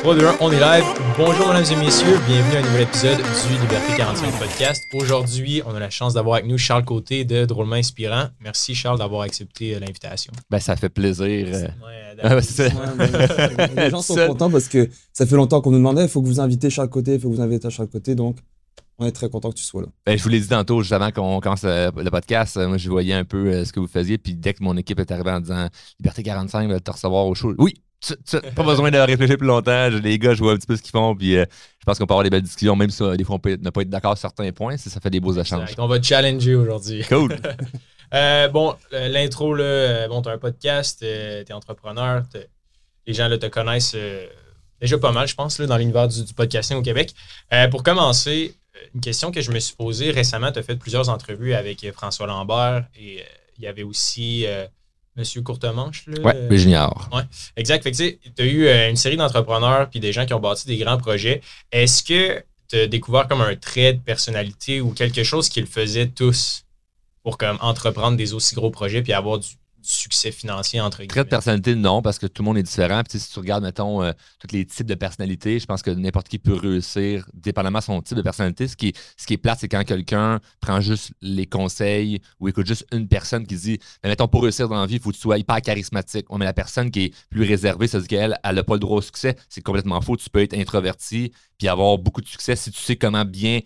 3, 2, 1, on est live. Bonjour, mesdames et messieurs. Bienvenue à un nouvel épisode du Liberté 45 podcast. Aujourd'hui, on a la chance d'avoir avec nous Charles Côté de Drôlement Inspirant. Merci, Charles, d'avoir accepté euh, l'invitation. Ben, ça fait plaisir. euh. Ouais, Ah ça. Ouais, mais les gens sont contents parce que ça fait longtemps qu'on nous demandait il faut que vous invitez chaque côté, il faut que vous invitez à chaque côté. Donc, on est très content que tu sois là. Ben, je vous l'ai dit tantôt, juste avant qu'on commence euh, le podcast, moi, je voyais un peu euh, ce que vous faisiez. Puis dès que mon équipe est arrivée en disant Liberté 45 va te recevoir au show, oui, tu- tu- pas besoin de réfléchir plus longtemps. Les gars, je vois un petit peu ce qu'ils font. Puis euh, je pense qu'on peut avoir des belles discussions, même si euh, des fois on peut ne pas être d'accord sur certains points, si ça fait des beaux échanges. Exact. On va te challenger aujourd'hui. Cool. Euh, bon, l'intro, là, bon, t'as un podcast, t'es entrepreneur, t'es- les gens là, te connaissent déjà pas mal, je pense, là, dans l'univers du, du podcasting au Québec. Pour commencer, une question que je me suis posée récemment, tu as fait plusieurs entrevues avec François Lambert et il y avait aussi Monsieur Courtemanche. Là, Ouais, euh, le junior. Exact. Fait que tu as eu euh, une série d'entrepreneurs puis des gens qui ont bâti des grands projets. Est-ce que tu as découvert comme un trait de personnalité ou quelque chose qu'ils faisaient tous pour comme entreprendre des aussi gros projets puis avoir du succès financier entre Trait de guillemets? personnalité, non, parce que tout le monde est différent. Puis, si tu regardes, mettons, euh, tous les types de personnalités, je pense que n'importe qui peut réussir, dépendamment de son type de personnalité. Ce qui est, ce qui est plate, c'est quand quelqu'un prend juste les conseils ou écoute juste une personne qui dit mais mettons, pour réussir dans la vie, il faut que tu sois hyper charismatique. Ouais, mais la personne qui est plus réservée, ça veut dire qu'elle, elle n'a pas le droit au succès. C'est complètement faux. Tu peux être introverti puis avoir beaucoup de succès si tu sais comment bien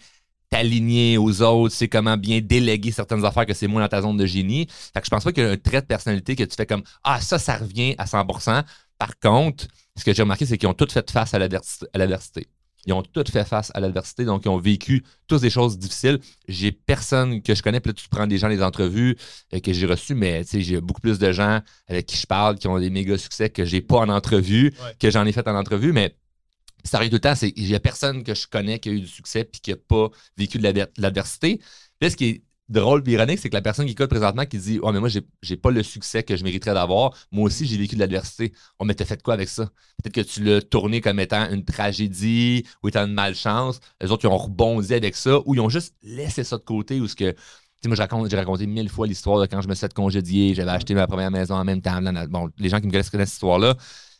t'aligner aux autres, sais comment bien déléguer certaines affaires que c'est moins dans ta zone de génie. Fait que je pense pas qu'il y a un trait de personnalité que tu fais comme Ah, ça, ça revient à 100%. Par contre, ce que j'ai remarqué, c'est qu'ils ont tous fait face à l'adversité. Ils ont tous fait face à l'adversité, donc ils ont vécu tous des choses difficiles. J'ai personne que je connais, puis là, tu prends des gens, des entrevues euh, que j'ai reçues, mais tu sais, j'ai beaucoup plus de gens avec qui je parle qui ont des méga succès que j'ai pas en entrevue, Ouais. que j'en ai fait en entrevue, mais ça arrive tout le temps, c'est il y a personne que je connais qui a eu du succès puis qui n'a pas vécu de l'adver- de l'adversité. Là, ce qui est drôle et ironique, c'est que la personne qui écoute présentement qui dit Oh, mais moi, j'ai, pas le succès que je mériterais d'avoir. Moi aussi, j'ai vécu de l'adversité. Oh, mais t'as fait quoi avec ça? Peut-être que tu l'as tourné comme étant une tragédie ou étant une malchance. Les autres, ils ont rebondi avec ça ou ils ont juste laissé ça de côté ou ce que. Moi, j'ai raconté mille fois l'histoire de quand je me suis fait congédier, j'avais acheté ma première maison en même temps. Bon, les gens qui me connaissent connaissent cette histoire-là,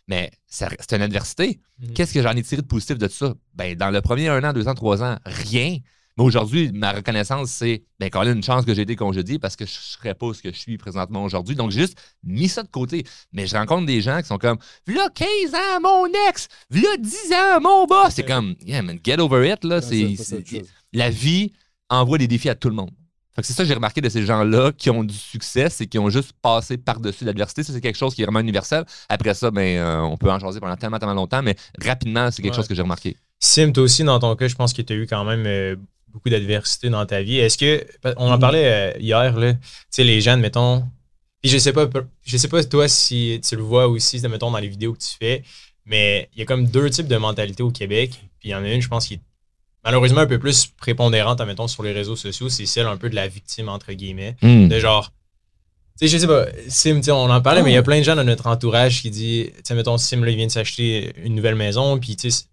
mais c'est une adversité. Mhm. Qu'est-ce que j'en ai tiré de positif de ça? Ben, dans le premier un an, deux ans, trois ans, rien. Mais aujourd'hui, ma reconnaissance, c'est ben, quand même une chance que j'ai été congédié parce que je ne serais pas ce que je suis présentement aujourd'hui. Donc, j'ai juste mis ça de côté. Mais je rencontre des gens qui sont comme V'là 15 ans, mon ex! V'là 10 ans, mon boss! C'est comme, yeah, man, get over it. Là. Chose. la vie envoie des défis à tout le monde. Fait que c'est ça que j'ai remarqué de ces gens-là qui ont du succès, c'est qu'ils ont juste passé par-dessus l'adversité. Ça, c'est quelque chose qui est vraiment universel. Après ça, ben, euh, on peut en jaser pendant tellement, tellement longtemps, mais rapidement, c'est quelque Ouais. chose que j'ai remarqué. Sim, toi aussi, dans ton cas, je pense que tu as eu quand même euh, beaucoup d'adversité dans ta vie. Est-ce que, on en Mhm. parlait euh, hier, là, tu sais, les gens, mettons, puis je sais pas, je sais pas toi si tu le vois aussi, mettons, dans les vidéos que tu fais, mais il y a comme deux types de mentalités au Québec, puis il y en a une, je pense, qui est malheureusement un peu plus prépondérante, mettons, sur les réseaux sociaux, c'est celle un peu de la victime, entre guillemets, de genre, tu sais, je sais pas, Sim, on en parlait, mais il y a plein de gens dans notre entourage qui disent, tu sais, mettons, Sim, là, il vient de s'acheter une nouvelle maison, puis tu sais,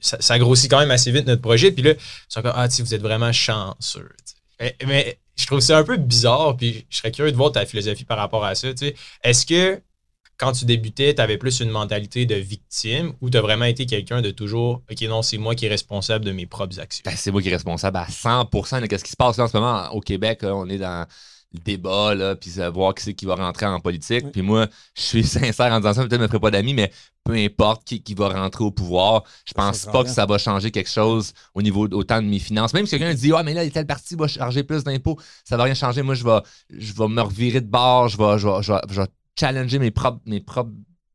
ça, ça grossit quand même assez vite notre projet, puis là, ils sont comme, ah, tu sais, vous êtes vraiment chanceux. Mais, mais je trouve ça un peu bizarre, puis je serais curieux de voir ta philosophie par rapport à ça, tu sais. Est-ce que quand tu débutais, tu avais plus une mentalité de victime ou tu as vraiment été quelqu'un de toujours, OK, non, c'est moi qui est responsable de mes propres actions? Ben, c'est moi qui est responsable à 100% de ce qui se passe là, en ce moment au Québec. là, on est dans le débat, là, puis voir qui c'est qui va rentrer en politique. Oui. Puis moi, je suis sincère en disant ça, peut-être je me ferai pas d'amis, mais peu importe qui, qui va rentrer au pouvoir, je pense pas que ça va changer quelque chose au niveau autant de mes finances. Même si quelqu'un dit, ah, mais là, tel parti va charger plus d'impôts, ça va rien changer. Moi, je vais, je vais me revirer de bord, je vais, je vais, je vais- je vais challenger mes propres, mes propres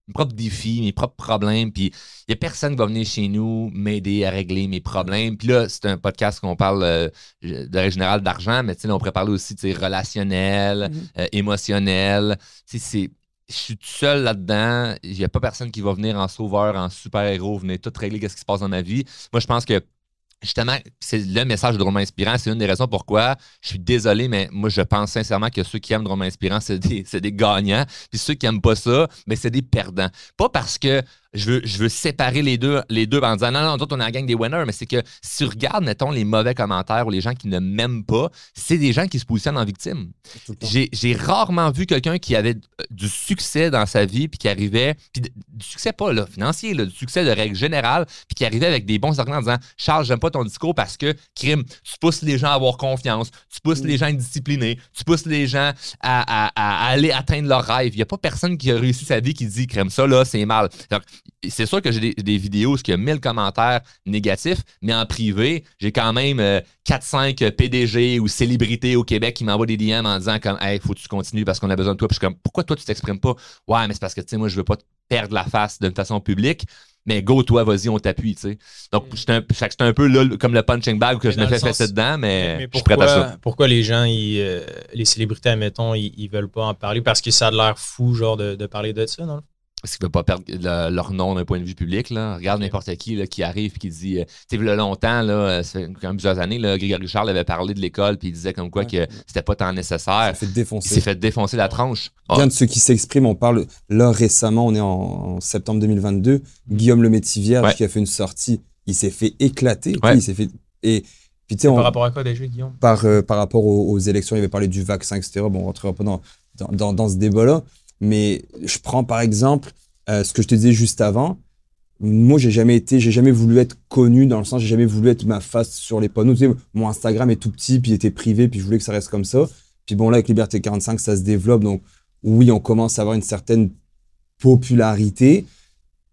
mes propres défis, mes propres problèmes. Puis il n'y a personne qui va venir chez nous m'aider à régler mes problèmes. Puis là, c'est un podcast qu'on parle euh, de règle générale d'argent, mais là, on pourrait parler aussi relationnel, Mhm. euh, émotionnel. C'est. Je suis tout seul là-dedans. Il n'y a pas personne qui va venir en sauveur, en super-héros, venir tout régler ce qui se passe dans ma vie. Moi, je pense que justement, c'est le message de Drôlement Inspirant. C'est une des raisons pourquoi je suis désolé, mais moi, je pense sincèrement que ceux qui aiment Drôlement Inspirant, c'est des, des gagnants. Puis ceux qui n'aiment pas ça, mais c'est des perdants. Pas parce que, je veux, je veux séparer les deux, les deux en disant non, non, d'autres, on est en gang des winners, mais c'est que si tu regardes, mettons, les mauvais commentaires ou les gens qui ne m'aiment pas, c'est des gens qui se positionnent en victime. J'ai rarement vu quelqu'un qui avait du succès dans sa vie, puis qui arrivait, puis du succès pas là, financier, là, du succès de règle générale, puis qui arrivait avec des bons arguments en disant Charles, j'aime pas ton discours parce que, crime, tu pousses les gens à avoir confiance, tu pousses les mm. gens à être disciplinés, tu pousses les gens à, à, aller atteindre leurs rêves. Il n'y a pas personne qui a réussi sa vie qui dit crime ça, là, c'est mal. C'est sûr que j'ai des, vidéos où il y a 1000 commentaires négatifs, mais en privé, j'ai quand même 4-5 euh, PDG ou célébrités au Québec qui m'envoient des DM en disant comme Hey, faut que tu continues parce qu'on a besoin de toi. Puis je suis comme Pourquoi toi tu t'exprimes pas? Ouais, mais c'est parce que tu sais, moi, je veux pas perdre la face d'une façon publique. Mais go, toi, vas-y, on t'appuie, tu sais. Donc, c'est un, un, peu là, comme le punching bag que je me fais fesser dedans, mais, je suis prêt à ça. Pourquoi les gens, euh, les célébrités, admettons, ils, ils veulent pas en parler? Parce que ça a l'air fou, genre, de, de parler de ça, non? Parce qu'ils ne veulent pas perdre leur nom d'un point de vue public. Là. Regarde n'importe qui là, qui arrive et qui dit. Euh, tu sais, le longtemps, là, euh, ça fait quand même plusieurs années, là, Grégory Charles avait parlé de l'école puis il disait comme quoi que c'était pas tant nécessaire. Il s'est fait défoncer. Il s'est fait défoncer la tranche. Bien de ceux qui s'expriment, on parle là récemment, on est en, septembre 2022. Guillaume Le Métivier qui a fait une sortie, il s'est fait éclater. Il s'est fait. Et, puis, on, par rapport à quoi déjà, Guillaume? Par, euh, par rapport aux, élections, il avait parlé du vaccin, etc. Bon, on rentrera pas dans, dans, dans ce débat-là. Mais je prends par exemple euh, ce que je te disais juste avant, moi j'ai jamais été, j'ai jamais voulu être connu dans le sens, j'ai jamais voulu être ma face sur les panneaux. Mon Instagram est tout petit, puis il était privé, puis je voulais que ça reste comme ça. Puis bon là avec Liberté 45, ça se développe, donc oui, on commence à avoir une certaine popularité,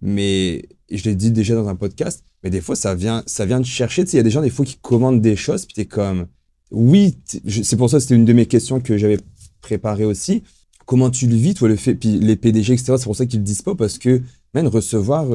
mais je l'ai dit déjà dans un podcast, mais des fois ça vient, ça vient de chercher. Tu il y a des gens des fois qui commandent des choses, puis t'es comme, oui, c'est pour ça c'était une de mes questions que j'avais préparées aussi comment tu le vis, toi, le fait, puis les PDG, etc., c'est pour ça qu'ils le disent pas, parce que, même recevoir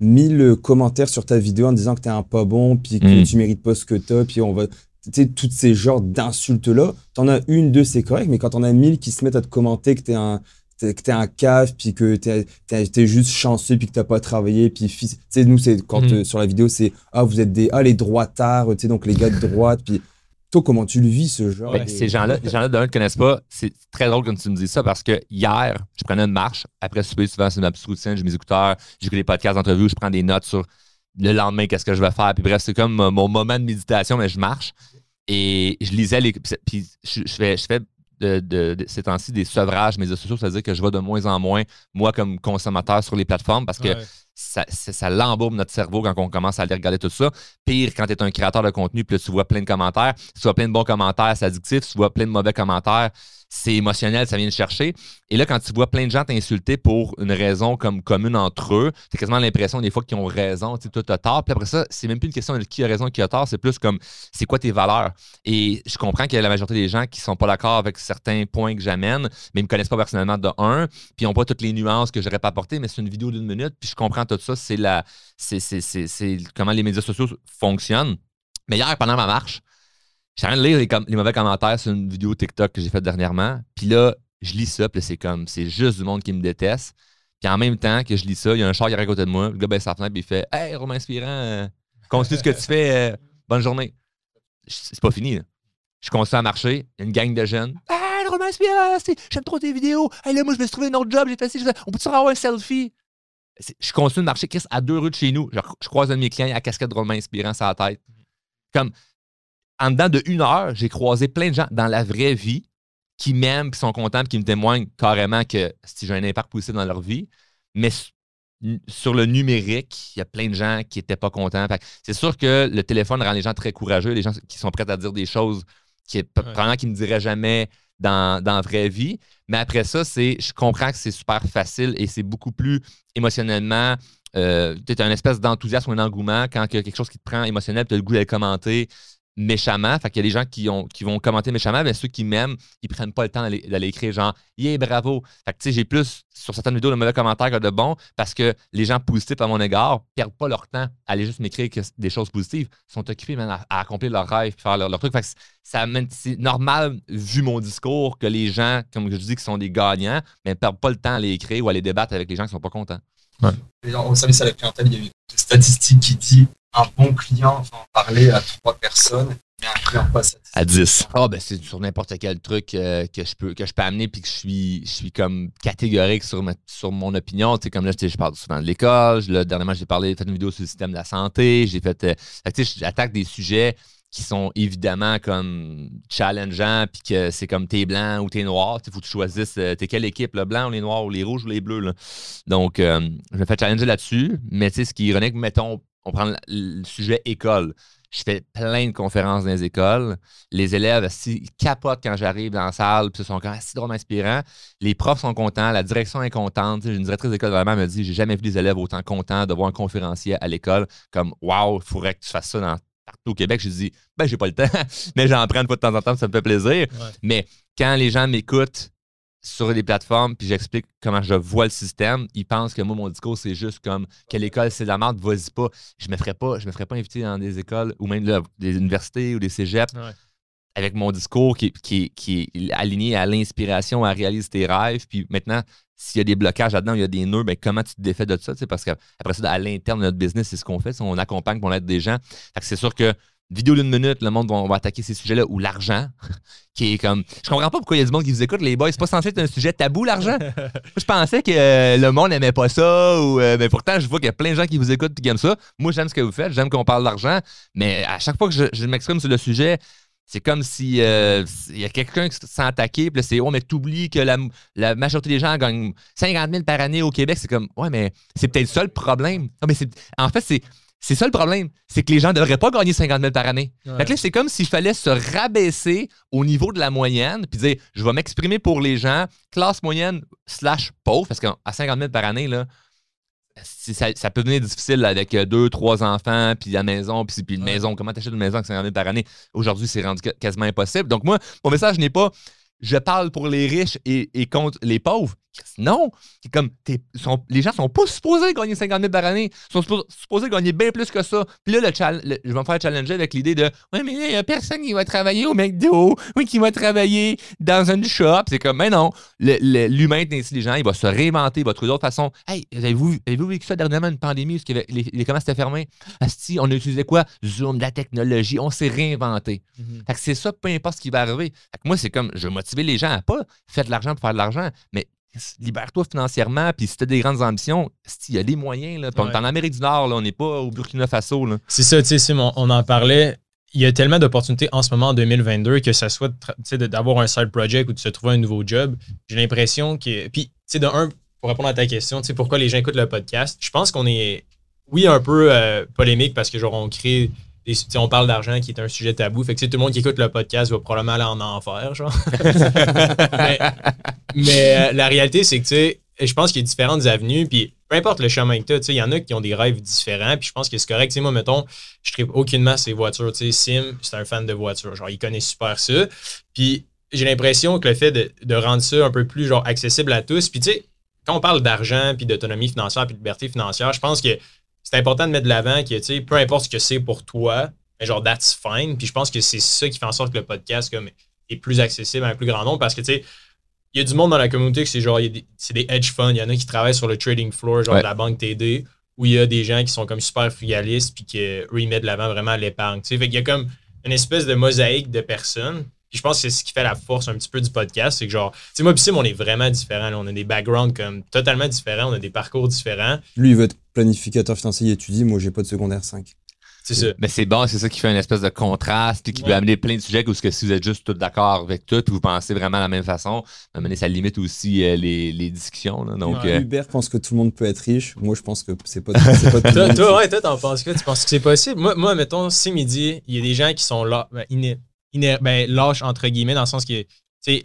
1000 euh, commentaires sur ta vidéo en disant que t'es un pas bon, puis que mm. tu mérites pas ce que t'as, puis on va, tu sais, tous ces genres d'insultes-là, t'en as une, deux, c'est correct, mais quand t'en as 1000 qui se mettent à te commenter que t'es un, que t'es un cave, puis que t'es es, juste chanceux, puis que t'as pas travaillé, puis tu sais, nous, c'est quand mm. euh, sur la vidéo, c'est ah, vous êtes des, ah, les droitards, tu sais, donc les gars de droite, puis toi, comment tu le vis, ce genre? Ben, ces gens-là, les gens-là, d'un, ne connaissent pas. C'est très drôle quand tu me dis ça parce que hier, je prenais une marche. Après souper, souvent, c'est ma petite routine. J'ai mes écouteurs, j'écoute des podcasts d'entrevue, je prends des notes sur le lendemain, qu'est-ce que je vais faire. Puis bref, c'est comme mon moment de méditation, mais je marche. Et je lisais les. Puis je, fais, je fais de, ces temps-ci des sevrages médias sociaux, c'est-à-dire que je vais de moins en moins, moi, comme consommateur sur les plateformes, parce que ça, ça, l'embourbe notre cerveau quand on commence à aller regarder tout ça. Pire quand tu es un créateur de contenu, puis là, tu vois plein de commentaires. Tu vois plein de bons commentaires, c'est addictif. Tu vois plein de mauvais commentaires, c'est émotionnel, ça vient de chercher. Et là, quand tu vois plein de gens t'insulter pour une raison comme commune entre eux, c'est quasiment l'impression des fois qu'ils ont raison, tu sais, as tort. Puis après ça, c'est même plus une question de qui a raison, qui a tort, c'est plus comme c'est quoi tes valeurs? Et je comprends qu'il y a la majorité des gens qui sont pas d'accord avec certains points que j'amène, mais ils me connaissent pas personnellement de un, puis ils n'ont pas toutes les nuances que j'aurais pas apportées, mais c'est une vidéo d'une minute, puis je comprends tout ça, c'est la c'est comment les médias sociaux fonctionnent. Mais hier, pendant ma marche, j'ai train de lire les, mauvais commentaires sur une vidéo TikTok que j'ai faite dernièrement. Puis là, je lis ça, puis c'est comme, c'est juste du monde qui me déteste. Puis en même temps que je lis ça, il y a un char qui est à côté de moi. Le gars baisse sa fenêtre, il fait Hey, Romain Inspirant, euh, continue ce que tu fais, euh, bonne journée. C'est pas fini. Là. Je continue à marcher, une gang de jeunes. Hey, Romain Inspirant, j'aime trop tes vidéos. Hey, là, moi, je me suis trouvé un autre job, j'ai fait. On peut-tu avoir un selfie? Je continue de marcher, Chris, à deux rues de chez nous. je croise un de mes clients, il a casquette de Romain Inspirant sur la tête. Comme, en dedans de une heure, j'ai croisé plein de gens dans la vraie vie qui m'aiment, qui sont contents, qui me témoignent carrément que si j'ai un impact positif dans leur vie. Mais sur le numérique, il y a plein de gens qui n'étaient pas contents. C'est sûr que le téléphone rend les gens très courageux, les gens qui sont prêts à dire des choses qui, probablement qu'ils ne diraient jamais dans, dans la vraie vie. Mais après ça, c'est je comprends que c'est super facile et c'est beaucoup plus émotionnellement. Euh, tu as une espèce d'enthousiasme ou un engouement quand il y a quelque chose qui te prend émotionnel, tu as le goût d'aller commenter, méchamment. Fait qu'il y a des gens qui, ont, qui vont commenter méchamment, mais ceux qui m'aiment, ils prennent pas le temps d'aller écrire genre Yeah, bravo. Fait que tu sais, j'ai plus sur certaines vidéos de mauvais commentaires que de bons parce que les gens positifs à mon égard perdent pas leur temps à aller juste m'écrire des choses positives. Ils sont occupés à, accomplir leurs rêves faire leur, leur truc. Fait que ça c'est normal, vu mon discours, que les gens, comme je dis, qui sont des gagnants, mais ne perdent pas le temps à aller écrire ou à aller débattre avec les gens qui sont pas contents. Ouais. Au service à la clientèle, il y a une statistique qui dit un bon client va en parler à trois personnes À 10. Ah, ben, c'est sur n'importe quel truc euh, que, je peux, que je peux amener puis que je suis, je suis comme catégorique sur, sur mon opinion. Tu sais, comme là, je parle souvent de l'école. Là, dernièrement, j'ai parlé, fait une vidéo sur le système de la santé. J'ai fait. Euh, j'attaque des sujets qui sont évidemment comme challengeants, puis que c'est comme t'es blanc ou t'es noir. Il faut que tu choisisses euh, t'es quelle équipe, le blanc ou les noirs ou les rouges ou les bleus. Là. Donc, je me fais challenger là-dessus. Mais tu sais, ce qui est ironique, mettons, on prend le sujet école. Je fais plein de conférences dans les écoles. Les élèves, ils capotent quand j'arrive dans la salle, puis ils sont quand même si drôlement inspirants. Les profs sont contents, la direction est contente. Une directrice d'école vraiment me dit J'ai jamais vu des élèves autant contents de voir un conférencier à l'école comme Waouh, il faudrait que tu fasses ça dans, partout au Québec. Je dis Ben, j'ai pas le temps, mais j'en prends une fois de temps en temps, ça me fait plaisir. Mais quand les gens m'écoutent, sur des plateformes, puis j'explique comment je vois le système, ils pensent que moi, mon discours, c'est juste comme que l'école, c'est de la merde, vas-y pas. Je me ferais pas, je me ferais pas inviter dans des écoles ou même des universités ou des cégeps avec mon discours qui, qui, est aligné à l'inspiration, à réaliser tes rêves. Puis maintenant, s'il y a des blocages là-dedans, il y a des nœuds, ben comment tu te défais de ça? Parce qu'après ça, à l'interne de notre business, c'est ce qu'on fait. On accompagne pour l'aide des gens. c'est sûr que vidéo d'une minute, le monde va, attaquer ces sujets-là, ou l'argent, qui est comme. Je comprends pas pourquoi il y a du monde qui vous écoute, les boys. C'est pas censé être un sujet tabou, l'argent? je pensais que euh, le monde n'aimait pas ça, ou, euh, mais pourtant, je vois qu'il y a plein de gens qui vous écoutent et qui aiment ça. Moi, j'aime ce que vous faites, j'aime qu'on parle d'argent, mais à chaque fois que je, m'exprime sur le sujet, c'est comme si euh, il y a quelqu'un qui se sent attaqué, puis c'est oh, mais t'oublies que la, la, majorité des gens gagnent 50 000 par année au Québec. C'est comme, ouais, mais c'est peut-être ça le problème. Non, mais en fait, c'est c'est ça le problème. C'est que les gens ne devraient pas gagner 50 000 par année. c'est comme s'il fallait se rabaisser au niveau de la moyenne, puis dire, je vais m'exprimer pour les gens, classe moyenne slash pauvre, parce qu'à 50 000 par année, là, ça, peut devenir difficile avec euh, deux, trois enfants, puis la maison, puis, puis une maison. Comment t'achètes une maison avec 50 000 par année? Aujourd'hui, c'est rendu quasiment impossible. Donc, moi, mon message n'est pas je parle pour les riches et, et contre les pauvres. Non, c'est comme sont, les gens sont pas supposés gagner 50 000 par année, ils sont supposés, gagner bien plus que ça. Puis là, le, je vais me faire challenger avec l'idée de Ouais, mais il n'y a personne qui va travailler au McDo, oui, qui va travailler dans une shop. C'est comme, mais non, l'humain est intelligent, il va se réinventer, il va trouver d'autres façons. Hey, avez-vous avez vécu ça dernièrement, une pandémie, où les, les commerces étaient fermés? Asti, on a utilisé quoi? Zoom, de la technologie, on s'est réinventé. Mm-hmm. Fait que c'est ça, peu importe ce qui va arriver. Fait que moi, c'est comme, je veux motiver les gens à pas faire de l'argent pour faire de l'argent, mais libère-toi financièrement, puis si tu as des grandes ambitions, il y a des moyens. Là. en Amérique du Nord, on n'est pas au Burkina Faso. C'est ça, tu sais, Simon, on en parlait. Il y a tellement d'opportunités en ce moment en 2022 que ça soit d'avoir un side project ou de se trouver un nouveau job. J'ai l'impression que. Puis, tu sais, de un, pour répondre à ta question, tu sais, pourquoi les gens écoutent le podcast, je pense qu'on est, oui, un peu euh, polémique parce que, genre, on crée on parle d'argent qui est un sujet tabou. Fait que tout le monde qui écoute le podcast va probablement aller en enfer, genre. mais, euh, la réalité, c'est que tu sais, je pense qu'il y a différentes avenues. Puis peu importe le chemin que tu as, il y en a qui ont des rêves différents. Puis je pense que c'est correct. moi, mettons, je ne aucunement ces voitures. Sim, c'est un fan de voitures. Genre, il connaît super ça. Puis j'ai l'impression que le fait de, rendre ça un peu plus genre accessible à tous. Puis tu sais, quand on parle d'argent, puis d'autonomie financière, puis de liberté financière, je pense que c'est important de mettre de l'avant que, tu sais, peu importe ce que c'est pour toi, mais genre, that's fine. Puis je pense que c'est ça qui fait en sorte que le podcast comme, est plus accessible à un plus grand nombre parce que, tu sais, il y a du monde dans la communauté que c'est genre, c'est des hedge funds. Il y en a qui travaillent sur le trading floor, genre de la banque TD, où il y a des gens qui sont comme super frugalistes puis qui remettent de l'avant vraiment l'épargne. Tu sais, fait qu'il y a comme une espèce de mosaïque de personnes je pense que c'est ce qui fait la force un petit peu du podcast. C'est que genre, tu sais, moi, Sim, on est vraiment différents. On a des backgrounds comme totalement différents. On a des parcours différents. Lui, il veut être planificateur financier et étudie. Moi, j'ai pas de secondaire 5. C'est ça. Mais c'est bon, c'est ça qui fait une espèce de contraste et qui peut amener plein de sujets où que si vous êtes juste tous d'accord avec tout, vous pensez vraiment de la même façon, amener ça limite aussi euh, les, les, discussions. Donc, euh, Hubert pense que tout le monde peut être riche. Moi, je pense que c'est pas, pas tout toi, toi, ouais, toi, t'en penses que Tu penses que c'est possible? Moi, moi, mettons, si midi, il y a des gens qui sont là, ben, ben, lâche, entre guillemets, dans le sens que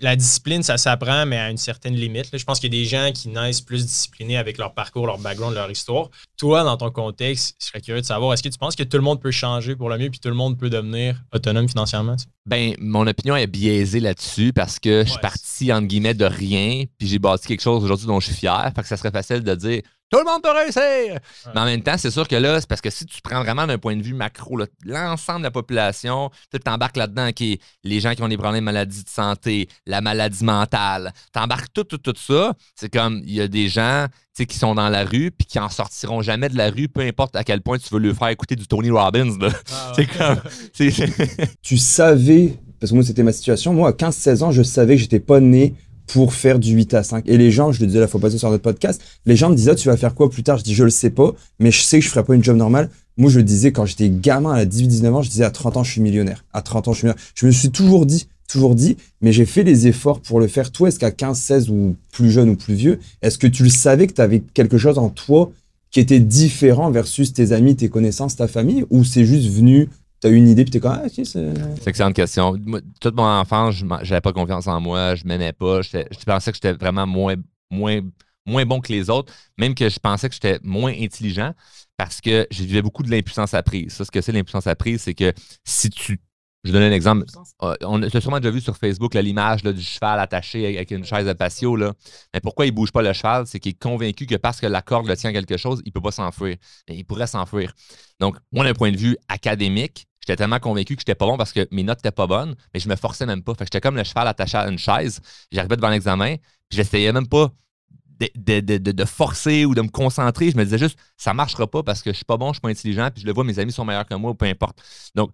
la discipline, ça s'apprend, mais à une certaine limite. Je pense qu'il y a des gens qui naissent plus disciplinés avec leur parcours, leur background, leur histoire. Toi, dans ton contexte, je serais curieux de savoir, est-ce que tu penses que tout le monde peut changer pour le mieux, puis tout le monde peut devenir autonome financièrement? Ben, mon opinion est biaisée là-dessus parce que je suis parti, entre guillemets, de rien, puis j'ai bâti quelque chose aujourd'hui dont je suis fier. Fait que ça serait facile de dire tout le monde peut réussir. Mais en même temps, c'est sûr que là, c'est parce que si tu prends vraiment d'un point de vue macro, l'ensemble de la population, tu t'embarques là-dedans, qui est les gens qui ont des problèmes de maladie de santé, la maladie mentale, t'embarques tout, tout, tout ça. C'est comme, il y a des gens tu sais, qui sont dans la rue puis qui en sortiront jamais de la rue, peu importe à quel point tu veux leur faire écouter du Tony Robbins. Ah, ouais. comme. tu savais, parce que moi c'était ma situation, moi à 15-16 ans, je savais que j'étais pas né pour faire du 8 à 5. Et les gens, je le disais la fois passée sur notre podcast, les gens me disaient, tu vas faire quoi plus tard? Je dis, je le sais pas, mais je sais que je ferai pas une job normale. Moi, je le disais quand j'étais gamin à 18-19 ans, je disais à 30 ans, je suis millionnaire. À 30 ans, je suis millionnaire. Je me suis toujours dit, toujours dit, mais j'ai fait les efforts pour le faire. Toi, est-ce qu'à 15, 16 ou plus jeune ou plus vieux, est-ce que tu le savais que tu avais quelque chose en toi qui était différent versus tes amis, tes connaissances, ta famille, ou c'est juste venu, tu as eu une idée, puis t'es comme, ah, ok, c'est. C'est une excellente question. Moi, toute mon enfance, j'avais pas confiance en moi, je m'aimais pas. Je pensais que j'étais vraiment moins, moins, moins bon que les autres, même que je pensais que j'étais moins intelligent parce que je vivais beaucoup de l'impuissance apprise. Ça, ce que c'est l'impuissance apprise, c'est que si tu. Je vais donner un exemple. Euh, on a sûrement déjà vu sur Facebook l'image là, du cheval attaché avec une chaise de patio. Là. Mais pourquoi il ne bouge pas le cheval? C'est qu'il est convaincu que parce que la corde le tient à quelque chose, il ne peut pas s'enfuir. Mais il pourrait s'enfuir. Donc, moi, d'un point de vue académique, j'étais tellement convaincu que j'étais pas bon parce que mes notes n'étaient pas bonnes, mais je me forçais même pas. Fait que j'étais comme le cheval attaché à une chaise. J'arrivais devant l'examen, puis j'essayais même pas de, de- de- de- forcer ou de me concentrer. Je me disais juste, ça marchera pas parce que je suis pas bon, je suis pas intelligent, puis je le vois, mes amis sont meilleurs que moi, ou peu importe. Donc,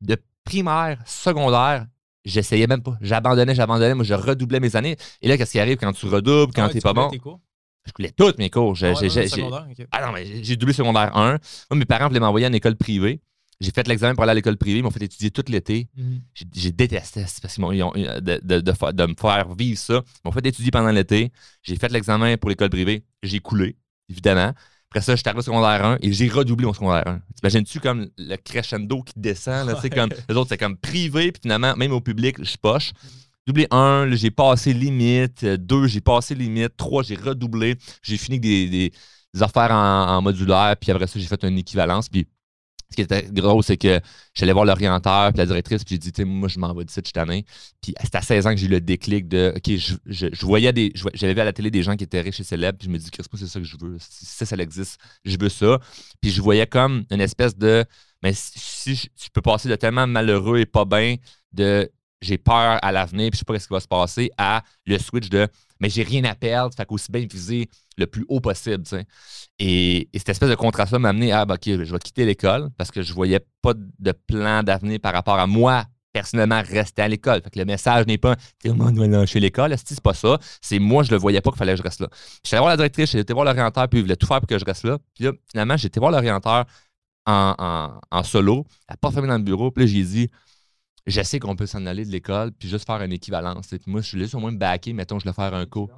de primaire, secondaire, j'essayais même pas. J'abandonnais, j'abandonnais, moi, je redoublais mes années. Et là, qu'est-ce qui arrive quand tu redoubles, quand Ah ouais, t'es tu pas bon? tes cours? Je coulais toutes mes cours. J'ai- Ah ouais, j'ai- j'ai- ah non, mais j'ai- doublé secondaire 1. Moi, mes parents voulaient m'envoyer en école privée. J'ai fait l'examen pour aller à l'école privée. Ils m'ont fait étudier tout l'été. Mhm. J'ai j'ai détesté parce qu'ils m'ont- ils ont- de, de- de fa- de me faire vivre ça. Ils m'ont fait étudier pendant l'été. J'ai fait l'examen pour l'école privée. J'ai coulé, évidemment. Après ça, j'étais arrivé au secondaire 1 et j'ai redoublé mon secondaire 1. T'imagines-tu comme le crescendo qui descend? Là, Ouais. comme, les autres, c'est comme privé, puis finalement, même au public, je poche. Doublé 1, là, j'ai passé limite. 2, j'ai passé limite. 3, j'ai redoublé. J'ai fini avec des, des- des affaires en, en modulaire. Puis après ça, j'ai fait une équivalence. Puis ce qui était gros, c'est que j'allais voir l'orienteur puis la directrice, puis j'ai dit, tu moi, je m'en vais d'ici cette année. Puis c'était à 16 ans que j'ai eu le déclic de, OK, je, voyais des, j'avais vu à la télé des gens qui étaient riches et célèbres, puis je me dis, Chris, moi, c'est ça que je veux. Si ça, ça existe, je veux ça. Puis je voyais comme une espèce de, mais si, je peux passer de tellement malheureux et pas bien, de j'ai peur à l'avenir, puis je sais pas ce qui va se passer, à le switch de, mais j'ai rien à perdre, fait qu'aussi bien viser le plus haut possible. Et, et cette espèce de contraste-là m'a amené à, bah, OK, je vais quitter l'école parce que je voyais pas de plan d'avenir par rapport à moi, personnellement, rester à l'école. Fait que le message n'est pas, monde doit lâcher l'école, c'est pas ça. C'est moi, je le voyais pas qu'il fallait que je reste là. Allé voir la directrice, été voir l'orienteur, puis il voulait tout faire pour que je reste là. Puis là, finalement, été voir l'orienteur en, en, solo, la porte fermée dans le bureau, puis là, j'ai dit, je sais qu'on peut s'en aller de l'école, puis juste faire une équivalence. Puis moi, je suis laisse au moins me baquer, mettons, je vais faire un cours.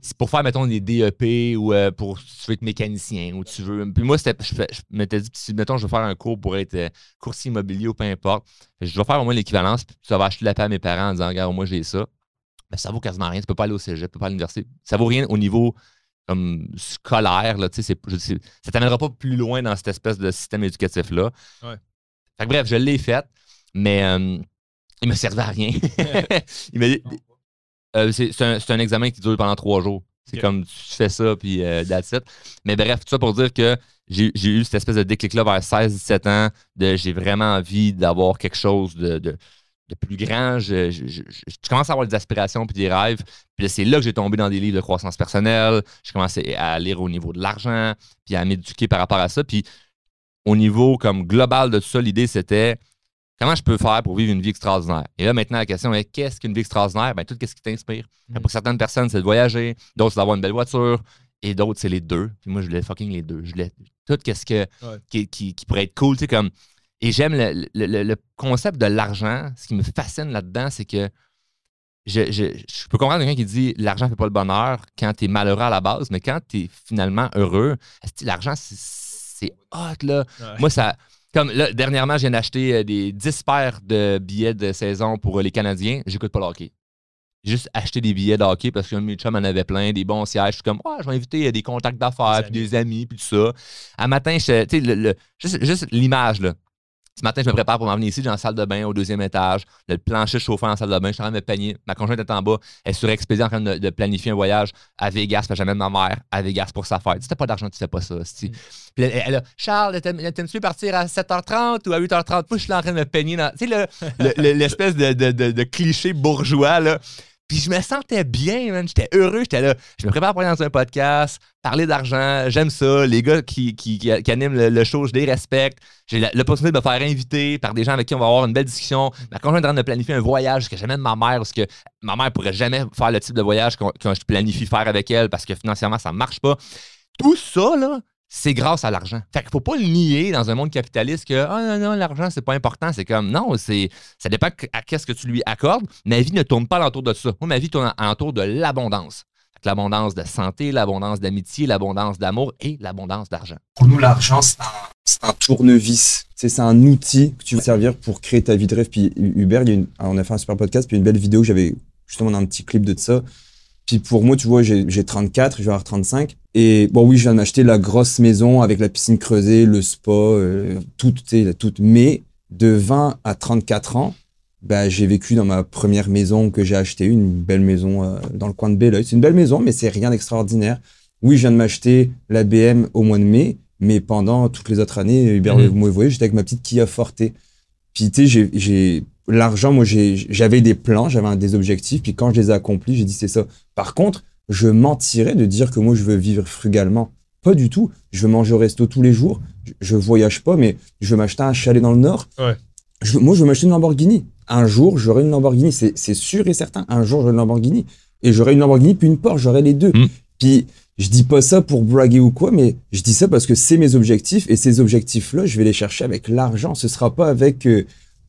C'est pour faire, mettons, des DEP ou euh, pour si tu veux être mécanicien ou tu veux. Puis moi, c'était, je, je m'étais dit, mettons, je vais faire un cours pour être euh, coursier immobilier ou peu importe, je vais faire au moins l'équivalence, puis ça va acheter la paix à mes parents en disant, regarde, moi, j'ai ça. Ben, ça vaut quasiment rien. Tu peux pas aller au cégep, tu peux pas aller à l'université. Ça vaut rien au niveau comme scolaire, là, c'est- je- ça t'amènera pas plus loin dans cette espèce de système éducatif-là. Ouais. Fait que bref, je l'ai fait, mais euh, il me servait à rien. il m'a dit, euh, c'est c'est un, examen qui dure pendant trois jours. C'est comme tu fais ça, puis euh, that's it. Mais bref, tout ça pour dire que j'ai j'ai eu cette espèce de déclic-là vers 16-17 ans, de j'ai vraiment envie d'avoir quelque chose de, de, de plus grand. Je, je- je- je- commence à avoir des aspirations puis des rêves. Puis c'est là que j'ai tombé dans des livres de croissance personnelle. J'ai commencé à lire au niveau de l'argent, puis à m'éduquer par rapport à ça. Puis au niveau comme global de tout ça, l'idée c'était comment je peux faire pour vivre une vie extraordinaire? Et là, maintenant, la question est qu'est-ce qu'une vie extraordinaire? Ben, tout ce qui t'inspire. Mhm. Pour certaines personnes, c'est de voyager, d'autres, c'est d'avoir une belle voiture, et d'autres, c'est les deux. Puis moi, je voulais fucking les deux. Je voulais tout ce que, Ouais. qui, qui- qui pourrait être cool, tu sais, comme. Et j'aime le, le- le- le concept de l'argent. Ce qui me fascine là-dedans, c'est que je, je- je peux comprendre quelqu'un qui dit l'argent fait pas le bonheur quand tu es malheureux à la base, mais quand tu es finalement heureux, l'argent, c'est- c'est hot, là? Ouais. Moi, ça. Comme là, dernièrement, je viens d'acheter euh, des 10 paires de billets de saison pour euh, les Canadiens. J'écoute pas le hockey. J'ai juste acheté des billets de hockey parce que mes chums en avaient plein, des bons sièges. Je suis comme, je vais inviter euh, des contacts d'affaires, Des puis des amis, puis tout ça. À matin, je, tu sais, le- le- juste, juste l'image, là. Ce matin, je me prépare pour m'en venir ici. J'ai une salle de bain au deuxième étage, le plancher chauffant en salle de bain. Je suis en train de me peigner. Ma conjointe est en bas. Elle est sur Expédia en train de, de planifier un voyage à Vegas. Parce que j'amène ma mère à Vegas pour sa fête. Si t'as pas d'argent, tu fais pas ça. c'ti. Puis elle, elle a Charles, t'aimes- t'aimes-tu partir à 7h30 ou à 8h30? Moi, je suis en train de me peigner dans. Tu sais, le- le- le- l'espèce de, de- de- de cliché bourgeois, là. Je me sentais bien, man. J'étais heureux. J'étais là. Je me prépare pour aller dans un podcast, parler d'argent. J'aime ça. Les gars qui, qui, qui- animent le, show, je les respecte. J'ai l'opportunité de me faire inviter par des gens avec qui on va avoir une belle discussion. Ma conjointe est en train de planifier un voyage que j'amène ma mère parce que ma mère pourrait jamais faire le type de voyage que je planifie faire avec elle parce que financièrement, ça marche pas. Tout ça, là, c'est grâce à l'argent. Fait qu'il faut pas le nier dans un monde capitaliste que ah non, l'argent, c'est pas important. C'est comme non, c'est ça dépend à qu'est-ce que tu lui accordes. Ma vie ne tourne pas alentour de ça. Moi, ma vie tourne alentour de l'abondance. Que L'abondance de santé, l'abondance d'amitié, l'abondance d'amour et l'abondance d'argent. Pour nous, l'argent, c'est un, un tournevis. C'est un outil que tu vas servir pour créer ta vie de rêve. Puis Hubert, on a fait un super podcast, puis une belle vidéo, j'avais justement un petit clip de ça. Puis pour moi, tu vois, j'ai j'ai 34, je vais avoir 35. Et bon, oui, je viens de m'acheter la grosse maison avec la piscine creusée, le spa, euh, tout, tu sais, tout. Mais de 20 à 34 ans, bah, j'ai vécu dans ma première maison que j'ai achetée, une belle maison euh, dans le coin de Belleuil. C'est une belle maison, mais c'est rien d'extraordinaire. Oui, je viens de m'acheter la BM au mois de mai, mais pendant toutes les autres années, Hubert, Mhm. vous me voyez, j'étais avec ma petite Kia Forte. Puis, tu sais, j'ai- j'ai l'argent, moi, j'avais des plans, j'avais des objectifs, puis quand je les ai accomplis, j'ai dit c'est ça. Par contre, je mentirais de dire que moi, je veux vivre frugalement. Pas du tout. Je veux manger au resto tous les jours. Je, je voyage pas, mais je veux m'acheter un chalet dans le Nord. Ouais. Je- moi, je veux m'acheter une Lamborghini. Un jour, j'aurai une Lamborghini. C'est sûr et certain. Un jour, j'aurai une Lamborghini. Et j'aurai une Lamborghini puis une Porsche. J'aurai les deux. Mm. Puis, je dis pas ça pour braguer ou quoi, mais je dis ça parce que c'est mes objectifs. Et ces objectifs-là, je vais les chercher avec l'argent. Ce sera pas avec euh,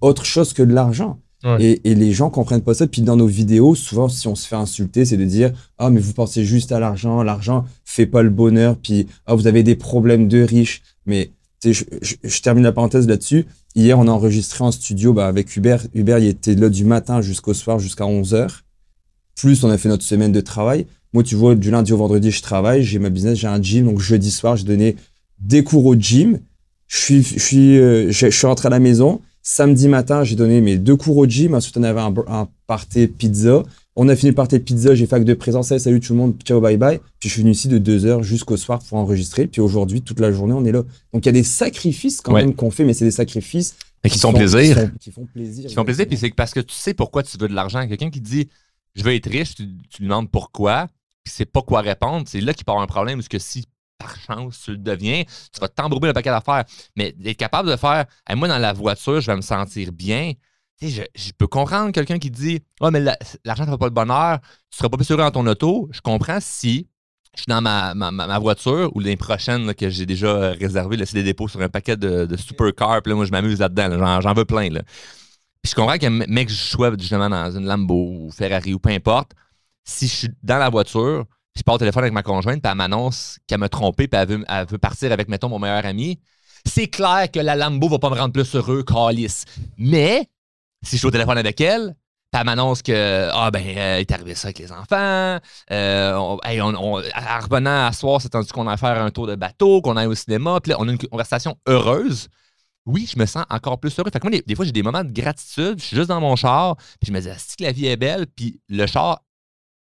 autre chose que de l'argent. Ouais. Et, et les gens comprennent pas ça. Puis dans nos vidéos, souvent, si on se fait insulter, c'est de dire Ah, mais vous pensez juste à l'argent. L'argent fait pas le bonheur. Puis, ah, vous avez des problèmes de riches. Mais, je, je- je termine la parenthèse là-dessus. Hier, on a enregistré en studio bah, avec Hubert. Hubert, il était là du matin jusqu'au soir, jusqu'à 11h. Plus, on a fait notre semaine de travail. Moi, tu vois, du lundi au vendredi, je travaille. J'ai ma business, j'ai un gym. Donc, jeudi soir, j'ai donné des cours au gym. Je suis, je suis, euh, je suis rentré à la maison. Samedi matin, j'ai donné mes deux cours au gym. Ensuite, on avait un, un party pizza. On a fini le party pizza. J'ai fait acte de présence. Hey, salut tout le monde. Ciao, bye bye. Puis, je suis venu ici de 2h jusqu'au soir pour enregistrer. Puis, aujourd'hui, toute la journée, on est là. Donc, il y a des sacrifices quand Ouais. même qu'on fait, mais c'est des sacrifices Et qui sont font- plaisir. Qui font, qui font plaisir. Qui font plaisir, puis c'est parce que tu sais pourquoi tu veux de l'argent. Quelqu'un qui dit je veux être riche, tu, tu lui demandes pourquoi, puis c'est pas quoi répondre. C'est là qu'il peut avoir un problème, parce que si par chance tu le deviens, tu vas t'embrouiller un paquet d'affaires. Mais d'être capable de faire Hey, moi dans la voiture, je vais me sentir bien. Je, je peux comprendre quelqu'un qui dit Ah, mais la- l'argent ne fait pas le bonheur, tu seras pas plus heureux dans ton auto. Je comprends si je suis dans ma, ma, ma- ma voiture ou les prochaines là, que j'ai déjà euh, réservé, laissé des dépôts sur un paquet de, de supercars, puis là, moi je m'amuse là-dedans, là. J'en- veux plein. Là. Puis je comprends que mec, je sois justement dans une Lambo ou Ferrari ou peu importe, si je suis dans la voiture, je parle au téléphone avec ma conjointe, puis elle m'annonce qu'elle m'a trompé, puis elle veut, partir avec, mettons, mon meilleur ami, c'est clair que la Lambo va pas me rendre plus heureux, calice. Mais, si je suis au téléphone avec elle, puis elle m'annonce que, ah ben, euh, il est arrivé ça avec les enfants, euh, on, en revenant à soir, c'est tendu qu'on a faire un tour de bateau, qu'on aille au cinéma, puis là, on a une conversation heureuse. Oui, je me sens encore plus heureux. Fait que moi, des, des fois, j'ai des moments de gratitude. Je suis juste dans mon char, puis je me dis, si que la vie est belle, puis le char,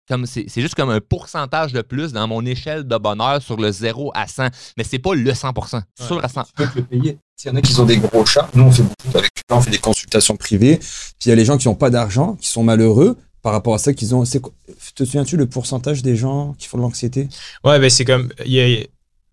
comme c'est c'est juste comme un pourcentage de plus dans mon échelle de bonheur sur le 0 à 100. Mais c'est pas le 100 C'est sûr à 100 Tu peux te le payer. S'il y en a qui ont des gros chats, nous on fait beaucoup avec on fait des consultations privées. Puis il y a les gens qui n'ont pas d'argent, qui sont malheureux par rapport à ça qu'ils ont. c'est quoi- Te souviens-tu le pourcentage des gens qui font de l'anxiété? Ouais, ben c'est comme. il y a-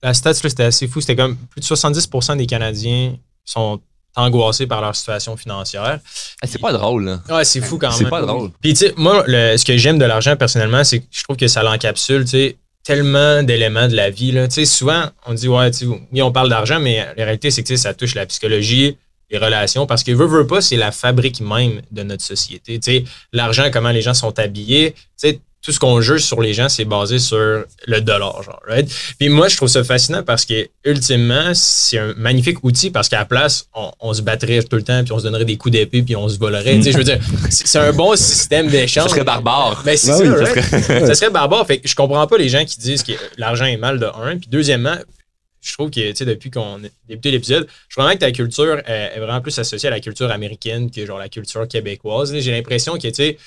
la stats, là, c'était assez fou. C'était comme plus de 70% des Canadiens sont angoissés par leur situation financière. Eh, C'est pas drôle, là. Ouais, c'est fou quand même. C'est pas drôle. Puis, tu sais, moi, le- ce que j'aime de l'argent personnellement, c'est que je trouve que ça l'encapsule, tu sais, tellement d'éléments de la vie. Là. Tu sais, souvent, on dit, ouais, tu sais, oui, on parle d'argent, mais la réalité, c'est que tu sais, ça touche la psychologie, les relations, parce que veut, veut pas, c'est la fabrique même de notre société. Tu sais, l'argent, comment les gens sont habillés, tu sais, tout ce qu'on juge sur les gens, c'est basé sur le dollar, genre, right? Puis moi, je trouve ça fascinant parce que, ultimement, c'est un magnifique outil parce qu'à la place, on, on se battrait tout le temps, puis on se donnerait des coups d'épée, puis on se volerait. Tu sais, je veux dire, c'est un bon système d'échange. Ça serait barbare. Ben, c'est Ben ça, oui, ça right? serait- ça serait barbare. Fait que je comprends pas les gens qui disent que l'argent est mal de un. Puis deuxièmement, je trouve que, tu sais, depuis qu'on a débuté l'épisode, je trouve vraiment que ta culture euh, est vraiment plus associée à la culture américaine que genre la culture québécoise. J'ai l'impression que, tu sais,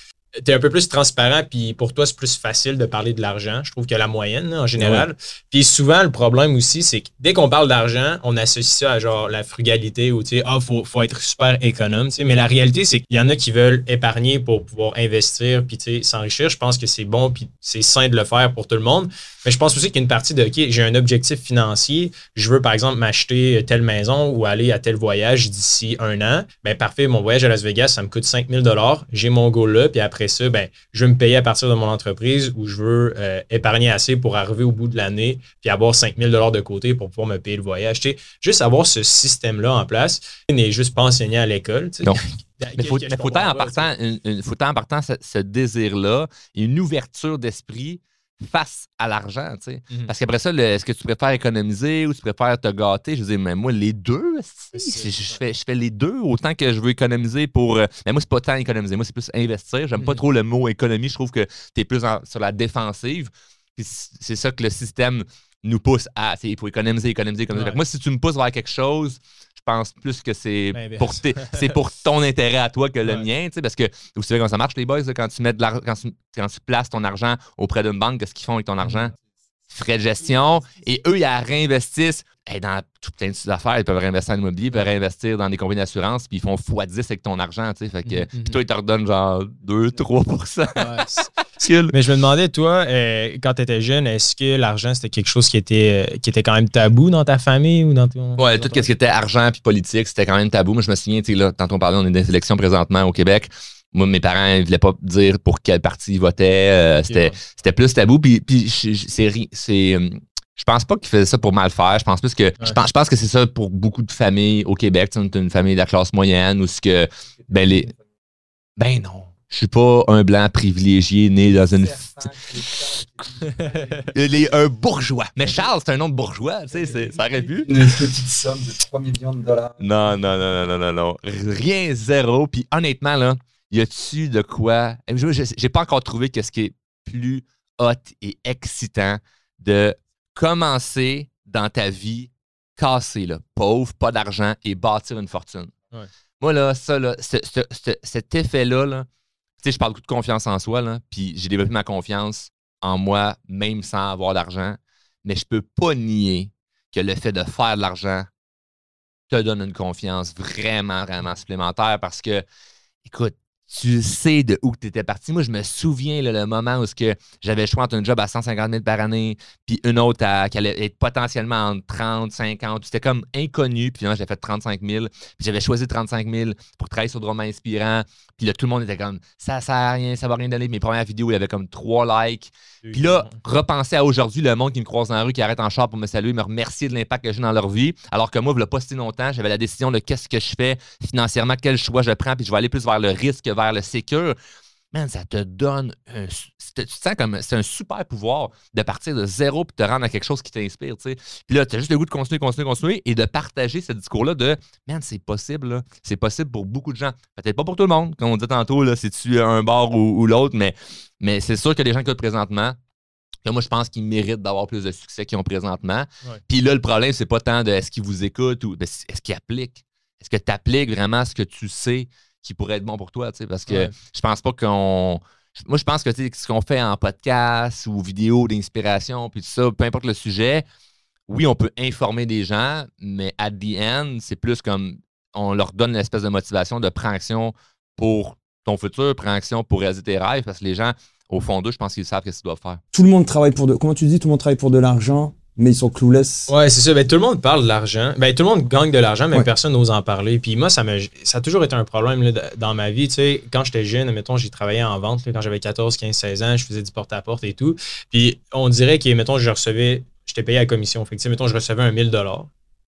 t'es un peu plus transparent, puis pour toi, c'est plus facile de parler de l'argent, je trouve, que la moyenne, là, en général. Puis souvent, le problème aussi, c'est que dès qu'on parle d'argent, on associe ça à genre la frugalité ou, tu sais, ah, faut, faut être super économe, tu sais. Mais la réalité, c'est qu'il y en a qui veulent épargner pour pouvoir investir, puis, tu sais, s'enrichir. Je pense que c'est bon, puis c'est sain de le faire pour tout le monde. Mais je pense aussi qu'il y a une partie de, OK, j'ai un objectif financier, je veux, par exemple, m'acheter telle maison ou aller à tel voyage d'ici un an. Ben parfait, mon voyage à Las Vegas, ça me coûte 5000 J'ai mon goal là, puis après ça, ben, je veux me payer à partir de mon entreprise ou je veux euh, épargner assez pour arriver au bout de l'année puis avoir 5000 dollars de côté pour pouvoir me payer le voyage. juste avoir ce système-là en place n'est juste pas enseigné à l'école. Mais faut, mais faut en partant, faut en partant ce, ce désir-là, une ouverture d'esprit face à l'argent, tu sais. Mhm. Parce qu'après ça, est-ce que tu préfères économiser ou tu préfères te gâter? Je veux dire, mais moi, les deux, je, fais, je fais les deux autant que je veux économiser pour. Euh, mais moi, c'est pas tant économiser, moi, c'est plus investir. J'aime pas mhm. trop le mot économie. Je trouve que tu es plus sur la défensive. c'est ça que le système nous pousse à. Il faut économiser, économiser, économiser. Moi, si tu me pousses vers quelque chose, pense plus que c'est pour, c'est pour ton intérêt à toi que le mien, parce que vous savez comment ça marche, les boys, quand tu mets de quand, quand, tu places ton argent auprès d'une banque, qu'est-ce qu'ils font avec ton argent? Frais de gestion. Et eux, ils réinvestissent dans tout plein d'affaires. Ils peuvent réinvestir en immobilier, ils peuvent réinvestir dans des compagnies d'assurance, puis ils font x10 avec ton argent. Fait que, mm-hmm. Puis toi, ils te redonnent genre 2-3% Mais je me demandais, toi, euh, quand tu étais jeune, est-ce que l'argent, c'était quelque chose qui était, euh, qui était quand même tabou dans ta famille ou dans ton. Ouais, tout ce qui était argent puis politique, c'était quand même tabou. Moi, je me souviens, tu sais, là, quand on parlait, on est dans des élections présentement au Québec. Moi, mes parents ne voulaient pas dire pour quel parti ils votaient. Euh, c'était, plus tabou. Puis, puis c'est, c'est, je pense pas qu'ils faisaient ça pour mal faire. Je pense plus que je, pense, je pense que c'est ça pour beaucoup de familles au Québec. Tu une famille de la classe moyenne ou ce que ben les ben non. Je suis pas un blanc privilégié né dans une. est un bourgeois. Mais Charles, c'est un nom de bourgeois, tu sais, ça aurait pu. Une petite somme de 3 millions de dollars. Non, non, non, non, non, non, Rien, zéro. Puis honnêtement, là, y a-tu de quoi. J'ai pas encore trouvé que ce qui est plus hot et excitant de commencer dans ta vie cassé, là, pauvre, pas d'argent et bâtir une fortune? Moi, là, ça, là, cet effet-là, là, tu sais, je parle beaucoup de confiance en soi, là, puis j'ai développé ma confiance en moi, même sans avoir d'argent. Mais je peux pas nier que le fait de faire de l'argent te donne une confiance vraiment, vraiment supplémentaire parce que, écoute, tu sais de où tu étais parti. Moi, je me souviens le moment où j'avais le choix entre un job à 150 000 par année, puis une autre qui allait être potentiellement entre 30, 50. C'était comme inconnu. Puis j'ai fait 35 000. Puis j'avais choisi 35 000 pour travailler sur Drôme Inspirant. Puis là, tout le monde était comme ça sert à rien, ça va rien donner. Mes premières vidéos, il y avait comme trois likes. Puis là, repenser à aujourd'hui, le monde qui me croise dans la rue, qui arrête en char pour me saluer, me remercier de l'impact que j'ai dans leur vie. Alors que moi, je l'ai pas si longtemps, j'avais la décision de qu'est-ce que je fais financièrement, quel choix je prends, puis je vais aller plus vers le risque, vers le sécure. Man, ça te donne un, tu te sens comme c'est un super pouvoir de partir de zéro puis de te rendre à quelque chose qui t'inspire, tu sais. Puis là, tu as juste le goût de continuer, continuer, continuer et de partager ce discours-là de man, c'est possible, c'est possible pour beaucoup de gens. Peut-être pas pour tout le monde, comme on dit tantôt, là, si tu un bar ou, l'autre, mais, mais c'est sûr que les gens qui écoutent présentement, Là, moi, je pense qu'ils méritent d'avoir plus de succès qu'ils ont présentement. Puis là, le problème, c'est pas tant de est-ce qu'ils vous écoutent ou est-ce qu'ils appliquent? Est-ce que tu appliques vraiment ce que tu sais? Qui pourrait être bon pour toi, tu sais, parce que je pense pas qu'on. Moi, je pense que ce qu'on fait en podcast ou vidéo d'inspiration, puis tout ça, peu importe le sujet, oui, on peut informer des gens, mais at the end, c'est plus comme on leur donne une espèce de motivation de prendre action pour ton futur, prendre action pour réaliser tes rêves, parce que les gens, au fond d'eux, je pense qu'ils savent ce qu'ils doivent faire. Tout le monde travaille pour de. Comment tu dis, tout le monde travaille pour de l'argent mais ils sont clueless. Ouais, c'est ça. Ben, tout le monde parle de l'argent. Ben, tout le monde gagne de l'argent, mais personne n'ose en parler. Puis moi, ça, me, ça a toujours été un problème là, dans ma vie. Tu sais, quand j'étais jeune, mettons, j'ai travaillé en vente. quand j'avais 14, 15, 16 ans, je faisais du porte-à-porte et tout. Puis on dirait que, mettons, je recevais, j'étais payé à commission. Fait que, mettons, je recevais un 1000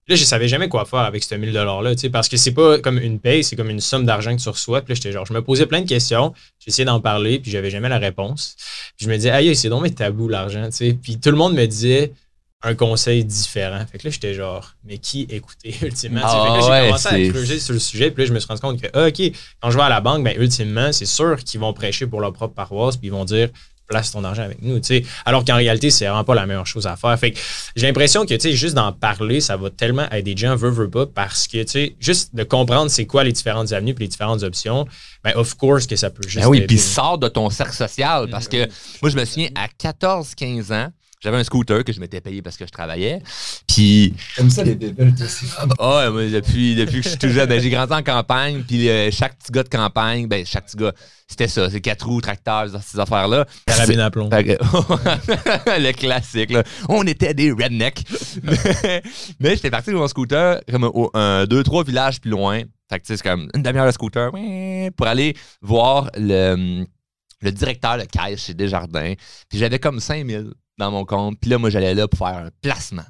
Là, je savais jamais quoi faire avec ce 1000 $-là, parce que c'est pas comme une paye, c'est comme une somme d'argent que tu reçois. Puis là, j'étais genre, je me posais plein de questions, j'essayais d'en parler, puis j'avais jamais la réponse. Puis je me disais, aïe, c'est donc mais tabou l'argent, tu sais. Puis tout le monde me disait, un conseil différent. Fait que là, j'étais genre, mais qui écouter ultimement? fait que là, j'ai ah commencé à creuser sur le sujet, puis là, je me suis rendu compte que, ah, OK, quand je vais à la banque, ben, ultimement, c'est sûr qu'ils vont prêcher pour leur propre paroisse, puis ils vont dire, place ton argent avec nous, tu sais. Alors qu'en réalité, c'est vraiment pas la meilleure chose à faire. Fait que j'ai l'impression que, tu sais, juste d'en parler, ça va tellement aider des gens, veut, veut pas, parce que, tu sais, juste de comprendre c'est quoi les différentes avenues puis les différentes options, ben, of course que ça peut juste. Ben oui, puis sors de ton cercle social. Parce que moi, je me souviens, à 14-15 ans, j'avais un scooter que je m'étais payé parce que je travaillais. Puis, Comme ça, les bébés, ah ouais, moi, depuis, depuis que je suis tout jeune, ben, j'ai grandi en campagne. Puis, euh, chaque petit gars de campagne, ben, chaque petit gars, c'était ça. C'est quatre roues, tracteurs, ces affaires-là. Carabine à plomb. Le classique, là. On était des rednecks. mais mais j'étais parti sur mon scooter, comme au- un, deux, trois villages plus loin. Fait que, tu sais, c'est comme une demi-heure de scooter pour aller voir le, le directeur de caisse chez Desjardins. Puis j'avais comme 5000 dans mon compte. Puis là, moi, j'allais là pour faire un placement.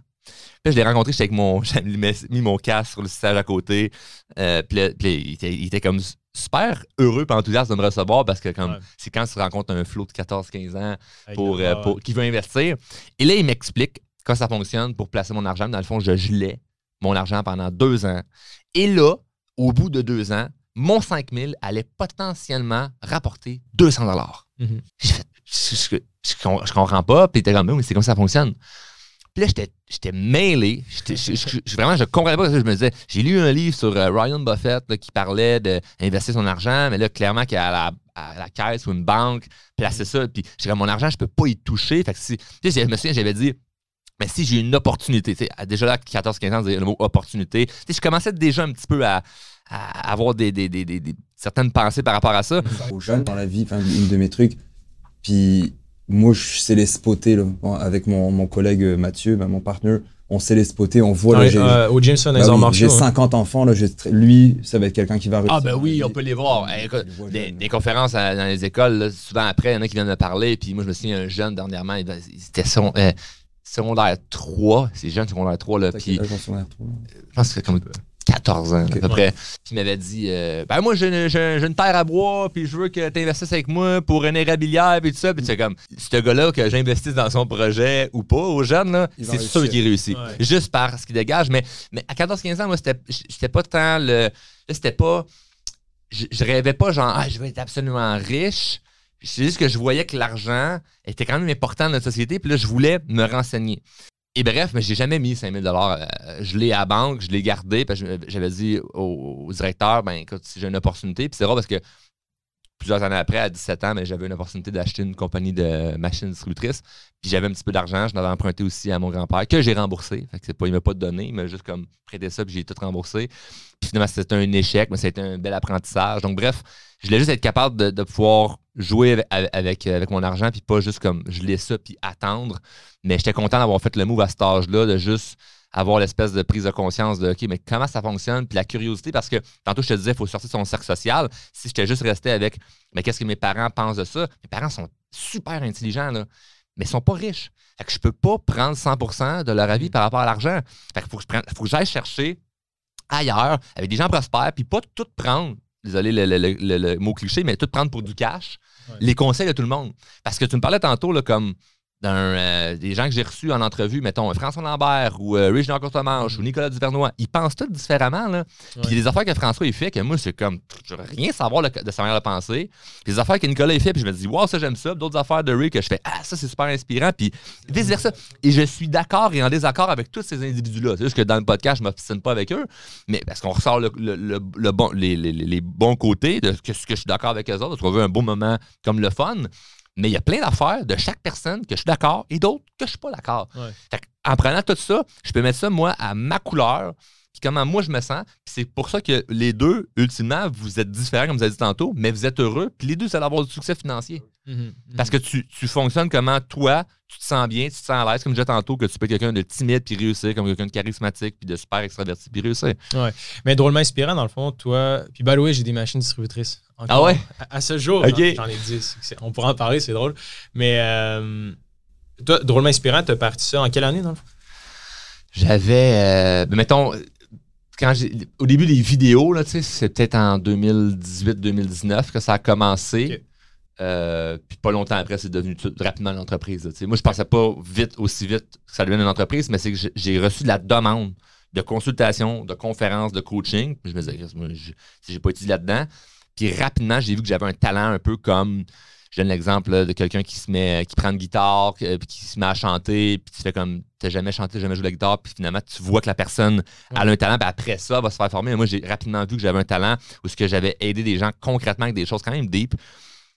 Puis je l'ai rencontré, j'étais avec mon. J'avais mis mon casque sur le siège à côté. Euh, puis là, puis là, il, était, il était comme super heureux et enthousiaste de me recevoir parce que comme Ouais. c'est quand tu rencontres un flot de 14-15 ans pour, euh, pour- qui veut investir. Et là, il m'explique comment ça fonctionne pour placer mon argent. Dans le fond, je gelais mon argent pendant deux ans. Et là, au bout de deux ans, mon 5000 allait potentiellement rapporter 200 dollars. J'ai fait, je, je- je com- je comprends pas. Puis était comme, oui, c'est comme ça fonctionne. Puis là, j'étais- mêlé. Je- je- je- vraiment, je comprenais pas. parce que Je me disais, j'ai lu un livre sur euh, Ryan Buffett là, qui parlait d'investir son argent, mais là, clairement, qu'il a la, à la caisse ou une banque, placer ça. Puis comme, mon argent, je peux pas y toucher. Fait que si, tu sais, je me souviens, j'avais dit, mais si j'ai une opportunité, tu sais, déjà là, 14-15 ans, le mot opportunité, tu sais, je commençais déjà un petit peu à, avoir des, des- des- certaines pensées par rapport à ça. aux jeunes dans la vie, une de mes trucs. Puis moi, je sais les spotter là, avec mon, mon collègue euh, Mathieu, ben, mon partenaire. On sait les spotter, on voit. J'ai- euh, au Jameson, arts oui, j'ai hein. 50 enfants, là, j'ai tr- lui, ça va être quelqu'un qui va réussir. Ah ben oui, on peut les voir. Eh, écoute, les des, conférences à- dans les écoles, là, souvent après, il y en a qui viennent me parler. Puis moi, je me souviens, un jeune dernièrement, il il était son, euh, secondaire 3. C'est jeune, secondaire 3. Là, puis je pense que c'est comme 14 ans, à peu près. Puis il m'avait dit euh, Ben, moi, j'ai une, j'ai- j'ai une terre à bois, puis je veux que tu investisses avec moi pour une érablière, puis tout ça. Puis c'est comme, ce gars-là, que j'investisse dans son projet ou pas, aux jeunes, là, Il c'est sûr qu'il réussit. Ouais. Juste par ce qu'il dégage. Mais, mais à 14-15 ans, moi, c'était j'étais pas tant le. Là, c'était pas. Je, je rêvais pas, genre, ah, je vais être absolument riche. C'est juste que je voyais que l'argent était quand même important dans notre société, puis là, je voulais me renseigner. Et bref, mais j'ai jamais mis 5000 dollars. Je l'ai à la banque, je l'ai gardé, parce que j'avais dit au, directeur, ben écoute, si j'ai une opportunité, puis c'est rare parce que plusieurs années après, à 17 ans, j'avais une opportunité d'acheter une compagnie de machines distributrices. Puis j'avais un petit peu d'argent, je l'avais emprunté aussi à mon grand-père, que j'ai remboursé. Fait que pas, il m'a pas donné, il m'a juste comme prêté ça, puis j'ai tout remboursé. Puis finalement, c'était un échec, mais c'était un bel apprentissage. Donc bref, je voulais juste être capable de, pouvoir jouer avec, avec, avec mon argent, puis pas juste comme je laisse ça, puis attendre. Mais j'étais content d'avoir fait le move à cet âge-là, de juste avoir l'espèce de prise de conscience de OK, mais comment ça fonctionne, puis la curiosité, parce que tantôt je te disais, il faut sortir de son cercle social. Si j'étais juste resté avec mais qu'est-ce que mes parents pensent de ça, mes parents sont super intelligents, là, mais ils sont pas riches. Fait que je peux pas prendre 100% de leur avis par rapport à l'argent. Fait qu'il faut que je prenne- faut que j'aille chercher ailleurs, avec des gens prospères, puis pas tout prendre. Désolé le, le- le- le- le mot cliché, mais tout prendre pour du cash. Ouais. Les conseils de tout le monde. Parce que tu me parlais tantôt là, comme d'un, euh, des gens que j'ai reçus en entrevue, mettons François Lambert ou euh, Rich Jean Courtemanche ou Nicolas Duvernois, ils pensent tous différemment. Là. Puis Ouais. les affaires que François il fait, que moi, c'est comme, je veux rien savoir de sa manière de penser. Puis les affaires que Nicolas il fait, puis je me dis, wow, ça j'aime ça. D'autres affaires de Rick que je fais, ah, ça c'est super inspirant. Puis vice-versa. Et je suis d'accord et en désaccord avec tous ces individus-là. C'est juste que dans le podcast, je ne m'obstine pas avec eux, mais parce qu'on ressort le, le- bon, les, les- les bons côtés de ce que je suis d'accord avec eux autres, de trouver un beau moment comme le fun. Mais il y a plein d'affaires de chaque personne que je suis d'accord et d'autres que je suis pas d'accord. Ouais. En prenant tout ça, je peux mettre ça, moi, à ma couleur, puis comment moi je me sens. C'est pour ça que les deux, ultimement, vous êtes différents, comme vous avez dit tantôt, mais vous êtes heureux. Puis les deux, ça va avoir du succès financier. Mhm. Parce que tu, tu fonctionnes comment toi, tu te sens bien, tu te sens à l'aise, comme je disais tantôt, que tu peux être quelqu'un de timide puis réussir, comme quelqu'un de charismatique puis de super extraverti puis réussir. Mais drôlement inspirant, dans le fond, toi. Puis, the way, j'ai des machines distributrices. Encore. Ah ouais? À, à ce jour, j'en- ai 10. C'est- On pourra en parler, c'est drôle. Mais, euh, toi, drôlement inspirant, t'as parti ça en quelle année, dans le fond? J'avais, euh, ben, mettons, quand au début des vidéos, tu c'est peut-être en 2018-2019 que ça a commencé. Euh, puis pas longtemps après, c'est devenu rapidement une entreprise. Moi, je pensais pas vite, aussi vite que ça devienne une entreprise, mais c'est que j'ai- reçu de la demande de consultation, de conférences, de coaching. Je me disais, moi, je- si j'ai pas étudié là-dedans. Puis rapidement, j'ai vu que j'avais un talent un peu comme je donne l'exemple de quelqu'un qui se met, qui prend une guitare, puis qui se met à chanter, puis tu fais comme, t'as jamais chanté, jamais joué de la guitare, puis finalement, tu vois que la personne a un talent, puis après ça, elle va se faire former. Moi, j'ai rapidement vu que j'avais un talent, ou ce que j'avais aidé des gens concrètement avec des choses quand même deep.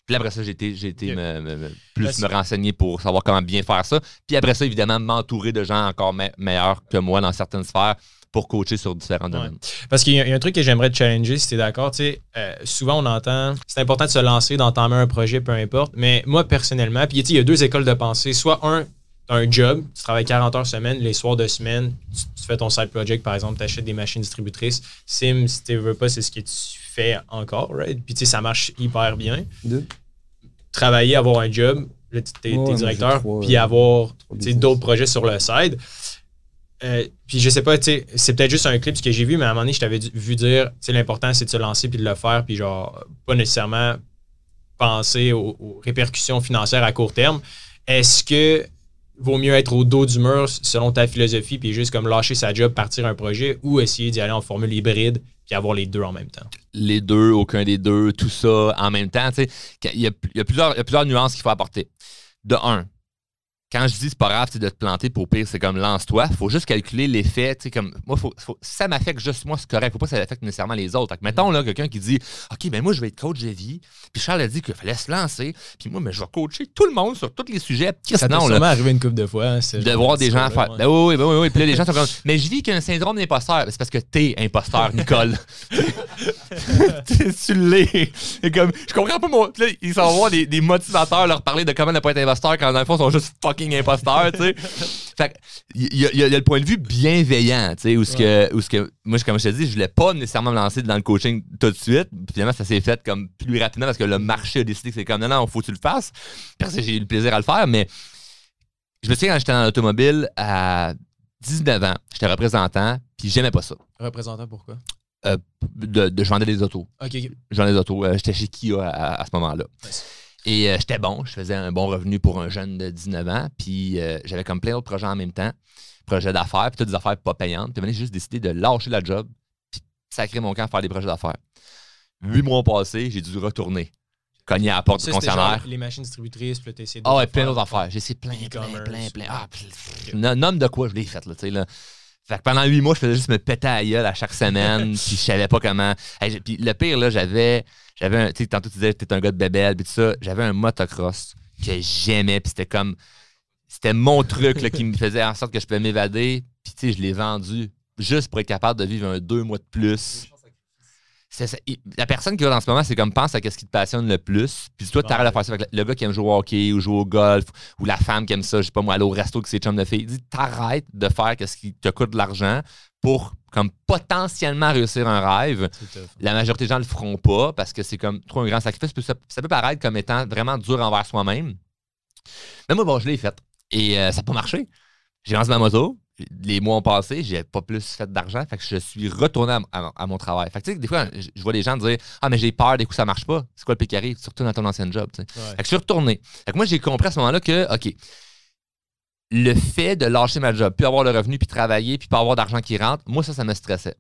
Puis après ça, j'ai été, j'ai été Ok. me- me- me- plus me renseigner pour savoir comment bien faire ça. Puis après ça, évidemment, m'entourer de gens encore me- meilleurs que moi dans certaines sphères pour coacher sur différents domaines. Parce qu'il y, a- il y a un truc que j'aimerais te challenger, si tu es d'accord. Euh, souvent, on entend c'est important de se lancer, d'entamer un projet, peu importe. Mais moi, personnellement, puis il y a deux écoles de pensée. Soit un, un job, tu travailles 40 heures semaine, les soirs de semaine, tu, tu fais ton side project, par exemple, tu achètes des machines distributrices. Sim, si tu veux pas, c'est ce que tu fais encore, right? Puis tu sais, ça marche hyper bien. Deux. Travailler, avoir un job, là, t'es, directeur, puis avoir d'autres projets sur le side. Euh, puis je sais pas, tu sais, c'est peut-être juste un clip ce que j'ai vu, mais à un moment donné, je t'avais vu dire, tu sais, l'important c'est de se lancer puis de le faire, puis genre, pas nécessairement penser aux, aux répercussions financières à court terme. Est-ce que vaut mieux être au dos du mur selon ta philosophie, puis juste comme lâcher sa job, partir un projet, ou essayer d'y aller en formule hybride, avoir les deux en même temps? les deux, aucun des deux, tout ça en même temps. Il y il y a plusieurs nuances qu'il faut apporter. De un, quand je dis c'est pas grave de te planter, pour pire, c'est comme lance-toi. faut juste calculer l'effet. tu sais, Comme, moi, faut, ça m'affecte juste moi, c'est correct. faut pas que ça affecte nécessairement les autres. Fait que, mettons là, quelqu'un qui dit OK, ben moi, je vais être coach de vie. Puis Charles a dit qu'il fallait se lancer. Puis moi, mais je vais coacher tout le monde sur tous les sujets. Puis Ça là, sûrement arrivé une couple de fois. hein, de voir des gens faire. ouais. Ben oui, oui, ben oui, oui. Puis là, les gens sont comme. Mais je vis qu'un syndrome d'imposteur. Ben, C'est parce que t'es imposteur, Nicole. tu tu l'es. Et comme, je comprends pas mon. Puis là, ils s'en vont voir des, des motivateurs leur parler de comment ne pas être imposteur quand dans le fond, ils sont juste fucking imposteurs, tu sais. Fait il y, a- y y le point de vue bienveillant, tu sais, où ce que, où ce que. Moi, je- comme je te dis, je voulais pas nécessairement me lancer dans le coaching tout de suite. Finalement, ça s'est fait comme plus rapidement parce que le marché a décidé que c'est comme non, non, faut que tu le fasses. Parce que j'ai eu le plaisir à le faire, mais je me souviens quand j'étais dans l'automobile à 19 ans, j'étais représentant, puis j'aimais pas ça. Représentant pourquoi? De, de je vendais des autos. Ok, ok. Je vendais des autos. Euh, j'étais chez Kia à, à ce moment-là. Nice. Et euh, j'étais bon, je faisais un bon revenu pour un jeune de 19 ans, puis euh, j'avais comme plein d'autres projets en même temps, projets d'affaires, puis toutes des affaires pas payantes. Puis j'ai juste décidé de lâcher la job, puis sacrer mon camp à faire des projets d'affaires. Huit mois passés, j'ai dû retourner, cogner à la porte Ça, du concessionnaire. les machines distributrices, puis t'as essayé Ah ouais, plein d'autres affaires. J'ai essayé plein, plein, plein, plein. Ah, pff, Ok. no- nomme de quoi je l'ai fait, là, tu sais, là. Fait que pendant huit mois, je faisais juste me péter à la gueule à chaque semaine, puis je savais pas comment. Hey, puis le pire, là, j'avais, j'avais un, tu sais, tantôt tu disais que t'es un gars de bébelle, puis tout ça, j'avais un motocross que j'aimais, puis c'était comme, c'était mon truc, là, qui me faisait en sorte que je pouvais m'évader, puis tu sais, je l'ai vendu juste pour être capable de vivre un deux mois de plus. La personne qui va dans ce moment, c'est comme pense à ce qui te passionne le plus. Puis toi, tu arrêtes de faire ça avec le gars qui aime jouer au hockey ou jouer au golf ou la femme qui aime ça, je sais pas moi, aller au resto avec ses chums de filles. Dis, t'arrêtes de faire ce qui te coûte de l'argent pour comme potentiellement réussir un rêve. La majorité des gens le feront pas parce que c'est comme trop un grand sacrifice. Puis ça, ça peut paraître comme étant vraiment dur envers soi-même. Mais moi, bon, je l'ai fait. Et euh, ça n'a pas marché. J'ai lancé ma moto. Les mois ont passé, j'ai pas plus fait d'argent. Fait que je suis retourné à, à- à mon travail. Fait que tu sais, des fois, je, je vois des gens dire Ah, mais j'ai peur, des coups, ça marche pas. C'est quoi le qui arrive? Surtout dans ton ancien job. tu. Ouais. Fait que je suis retourné. Fait que moi, j'ai compris à ce moment-là que, OK, le fait de lâcher ma job, puis avoir le revenu, puis travailler, puis pas avoir d'argent qui rentre, moi, ça, ça me stressait.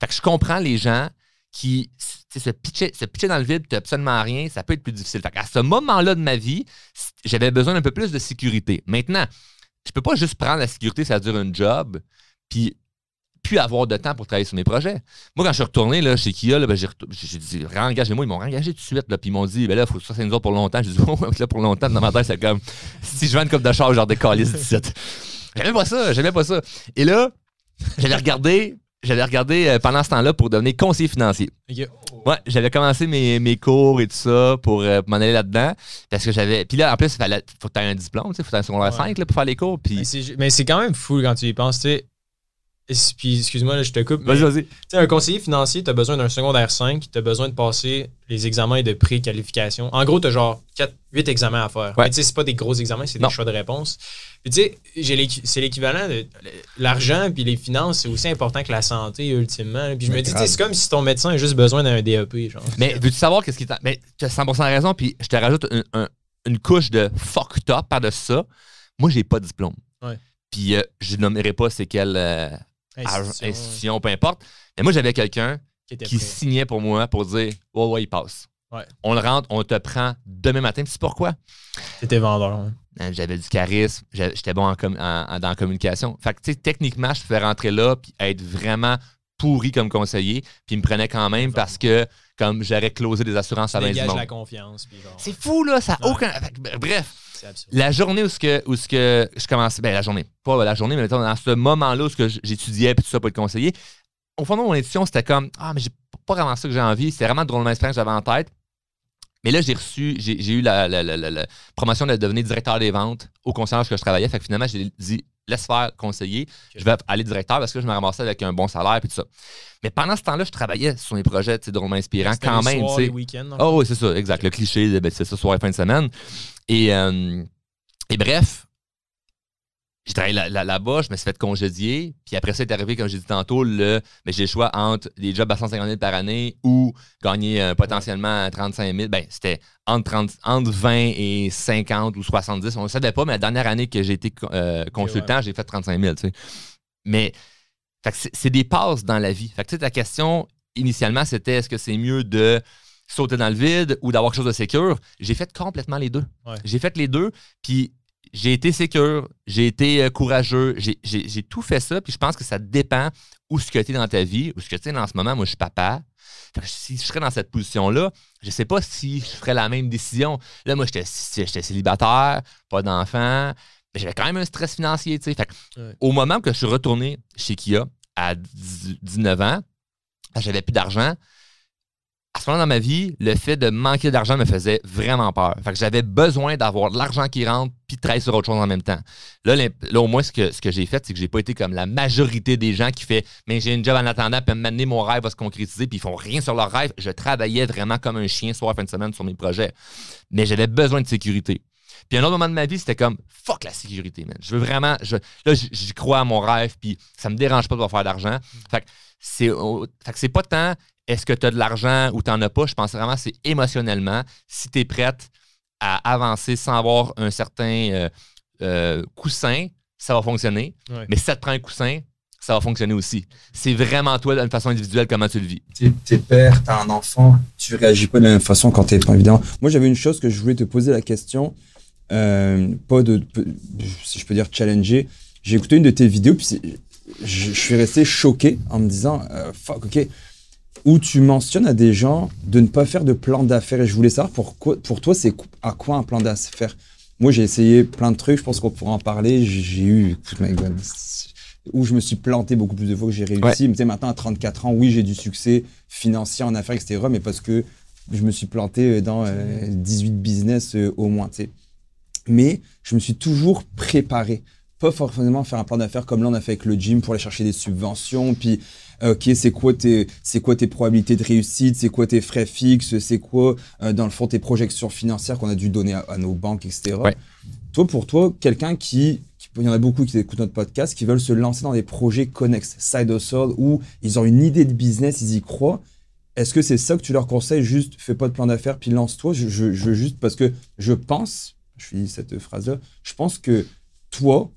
Fait que je comprends les gens qui tu se pitchaient, se pitchaient dans le vide, puis t'as absolument rien, ça peut être plus difficile. Fait qu'à ce moment-là de ma vie, j'avais besoin d'un peu plus de sécurité. Maintenant, je peux pas juste prendre la sécurité, ça dure un job, puis puis avoir de temps pour travailler sur mes projets. Moi, quand je suis retourné là, chez Kia, ben, j'ai dit, réengagez-moi. Ils m'ont réengagé tout de suite. Là, puis ils m'ont dit, ben là, il faut que ça, autres pour longtemps. J'ai dit, oh, là, pour longtemps, dans ma tête, c'est comme, si je vends une coupe de char, genre décalisse 17. J'aimais pas ça, j'aimais pas ça. Et là, j'avais regardé, j'avais regardé euh, pendant ce temps-là pour devenir conseiller financier. Ok. Ouais, j'avais commencé mes, mes cours et tout ça pour, euh, m'en aller là-dedans. Parce que j'avais. Puis là, en plus, il fallait, faut que tu aies un diplôme, tu sais, faut que tu un secondaire Ouais. 5 là, pour faire les cours. Mais Puis. c'est ju- Mais c'est quand même fou quand tu y penses, tu sais. Puis, excuse-moi, là, je te coupe. Vas-y, vas-y. Tu sais, un conseiller financier, tu as besoin d'un secondaire 5, tu as besoin de passer les examens de pré-qualification. En gros, tu as genre 4, 8 examens à faire. Ouais. Mais tu sais, c'est pas des gros examens, c'est des choix de réponse. Puis tu sais, c'est l'équivalent de l'argent puis les finances, c'est aussi important que la santé ultimement. Puis je me dis, c'est comme si ton médecin a juste besoin d'un DEP. Genre. Mais veux-tu savoir qu'est-ce qui est. Mais tu as 100% raison, puis je te rajoute un- un- une couche de fucked up par de ça. Moi, j'ai pas de diplôme. Ouais. Puis euh, je nommerai pas c'est quelle euh, Institution, institution, peu importe. Mais moi, j'avais quelqu'un qui signait pour moi pour dire Ouais, ouais, il passe. Ouais. On le rentre, on te prend demain matin. Tu sais pourquoi? T'étais vendeur. hein. Euh, J'avais du charisme, j'étais bon en com- en- en- dans la communication. Fait que, tu sais, techniquement, je pouvais rentrer là puis être vraiment pourri comme conseiller. Puis ils me prenaient quand même parce que, comme j'aurais closé des assurances à Tu 20 dégages monde. la confiance. C'est fou, là, ça a aucun. Bref, C'est. La journée où, ce que, je commençais, ben la journée, pas la journée, mais dans ce moment-là où j'étudiais puis tout ça pour être conseiller, au fond de mon édition, c'était comme Ah, mais j'ai pas vraiment ça que j'ai envie. C'était vraiment drôlement expérience que j'avais en tête. Mais là, j'ai reçu, j'ai eu la promotion de devenir directeur des ventes au concierge que je travaillais. Fait que finalement, j'ai dit laisse faire conseiller. Je vais aller directeur parce que je me ramassais avec un bon salaire et tout ça. Mais pendant ce temps-là, je travaillais sur mes projets sais, drôlement inspirants quand les même. soirs, les week-ends. Oh oui, c'est ça, exact. Le cliché, ben, c'est ça, soir et fin de semaine. Et, euh, et bref, j'ai travaillé là- là- là-bas, je me suis fait congédier. Puis après ça, est arrivé, comme j'ai dit tantôt, le, mais j'ai le choix entre des jobs à 150 000 par année ou gagner euh, potentiellement 35 000. Ben, c'était entre, 30 entre 20 et 50 ou 70. On ne savait pas, mais la dernière année que j'ai été euh, consultant, j'ai fait 35 000. tu sais. Mais c'est des passes dans la vie. Fait que, tu sais, ta question, initialement, c'était est-ce que c'est mieux de sauter dans le vide ou d'avoir quelque chose de sécure? J'ai fait complètement les deux. Ouais. J'ai fait les deux, puis j'ai été sécure, j'ai été euh, courageux, j'ai- tout fait ça, puis je pense que ça dépend où ce que tu es dans ta vie, où ce que tu es en ce moment. Moi, je suis papa. Fait que si je serais dans cette position-là, je sais pas si je ferais la même décision. Là, moi, j'étais célibataire, pas d'enfant, mais j'avais quand même un stress financier, tu sais. Fait que Ouais. au moment que je suis retourné chez Kia à 10 19 ans, j'avais plus d'argent. À ce moment dans ma vie, le fait de manquer d'argent me faisait vraiment peur. Fait que j'avais besoin d'avoir de l'argent qui rentre puis de travailler sur autre chose en même temps. Là, là, au moins, ce que, ce que j'ai fait, c'est que j'ai pas été comme la majorité des gens qui fait Mais j'ai une job en attendant, puis m'amener mon rêve va se concrétiser, puis ils font rien sur leur rêve. Je travaillais vraiment comme un chien soir, fin de semaine sur mes projets. Mais j'avais besoin de sécurité. Puis un autre moment de ma vie, c'était comme fuck la sécurité, man. Je veux vraiment. Je, là, j'y crois à mon rêve, puis ça me dérange pas de faire d'argent. Fait que c'est fait que c'est pas tant est-ce que tu as de l'argent ou tu n'en as pas? Je pense vraiment que c'est émotionnellement. Si tu es prête à avancer sans avoir un certain euh, euh, coussin, ça va fonctionner. Ouais. Mais si ça te prend un coussin, ça va fonctionner aussi. C'est vraiment toi, d'une façon individuelle, comment tu le vis. T'es t'es père, t'as un enfant, tu réagis pas de la même façon quand t'es pas évidemment. Moi, j'avais une chose que je voulais te poser la question, euh, pas de, si je peux dire challenger. J'ai écouté une de tes vidéos, puis je, je suis resté choqué en me disant, euh, fuck, ok, où tu mentionnes à des gens de ne pas faire de plan d'affaires. Et je voulais savoir pourquoi, pour toi, c'est à quoi un plan d'affaires? Moi, j'ai essayé plein de trucs, je pense qu'on pourra en parler. J'ai eu, écoute, my God, où je me suis planté beaucoup plus de fois que j'ai réussi. Mais tu sais, maintenant, à 34 ans, oui, j'ai du succès financier en affaires, etc. Mais parce que je me suis planté dans euh, 18 business euh, au moins, tu sais. Mais je me suis toujours préparé. Pas forcément faire un plan d'affaires comme là, on a fait avec le gym pour aller chercher des subventions. Puis, euh, ok, c'est quoi, tes, c'est quoi tes probabilités de réussite? C'est quoi tes frais fixes? C'est quoi, euh, dans le fond, tes projections financières qu'on a dû donner à, à nos banques, etc. Ouais. Toi, pour toi, quelqu'un qui, qui- il y en a beaucoup qui écoutent notre podcast, qui veulent se lancer dans des projets connexes, side hustle, où ils ont une idée de business, ils y croient. Est-ce que c'est ça que tu leur conseilles? Juste, fais pas de plan d'affaires, puis lance-toi. Je, je, je veux juste, parce que je pense, je finis cette phrase-là, je pense que toi,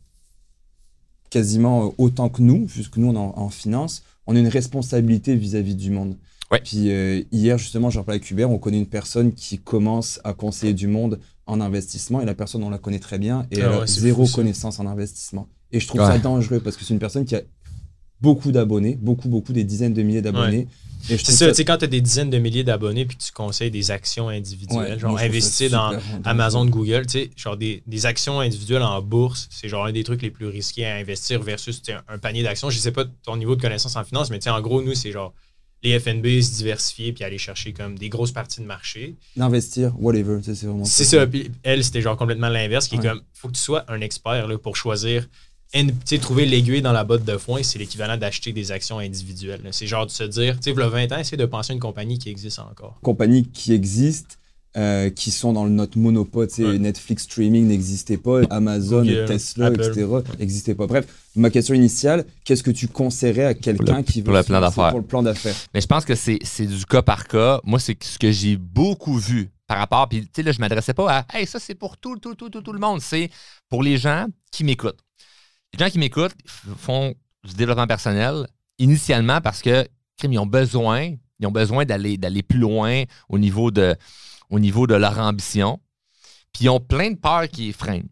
quasiment euh, autant que nous, puisque nous, on est en, en finance, on a une responsabilité vis-à-vis du monde. Ouais. Puis euh, hier, justement, j'en parlais avec Hubert, on connaît une personne qui commence à conseiller du monde en investissement, et la personne, on la connaît très bien, et Ah elle a ouais, zéro fou, connaissance en investissement. Et je trouve Ouais. ça dangereux, parce que c'est une personne qui a beaucoup d'abonnés, beaucoup, beaucoup, des dizaines de milliers d'abonnés. C'est ça, tu sais, quand tu as des dizaines de milliers d'abonnés puis que tu conseilles des actions individuelles, genre ça investir dans. Amazon, Google, tu sais, genre des, des actions individuelles en bourse, c'est genre un des trucs les plus risqués à investir versus un, un panier d'actions. Je sais pas ton niveau de connaissance en finance, mais tu sais, en gros, nous, c'est genre les FNB se diversifier puis aller chercher comme des grosses parties de marché. D'investir, whatever, c'est vraiment C'est ça. Puis elle, c'était genre complètement l'inverse, qui Ouais. est comme, faut que tu sois un expert là, pour choisir. Trouver l'aiguille dans la botte de foin, c'est l'équivalent d'acheter des actions individuelles. C'est genre de se dire, tu sais, le 20 ans, essayer de penser à une compagnie qui existe encore. compagnies qui existent, euh, qui sont dans le- notre monopole. Ouais. Netflix streaming n'existait pas, Amazon, Google, Tesla, Apple. etc. n'existaient pas. Bref, ma question initiale, qu'est-ce que tu conseillerais à quelqu'un qui veut pour le plan d'affaires. Pour le plan d'affaires? Mais je pense que c'est c'est du cas par cas. Moi, c'est ce que j'ai beaucoup vu par rapport. Puis, tu sais, là, je m'adressais pas à Hey, ça, c'est pour tout, tout, tout, tout, tout le monde. C'est pour les gens qui m'écoutent. Les gens qui m'écoutent font du développement personnel initialement parce que, ils ont besoin. ils ont besoin d'aller, d'aller plus loin au niveau, de, au niveau de leur ambition. Puis ils ont plein de peurs qui les freinent.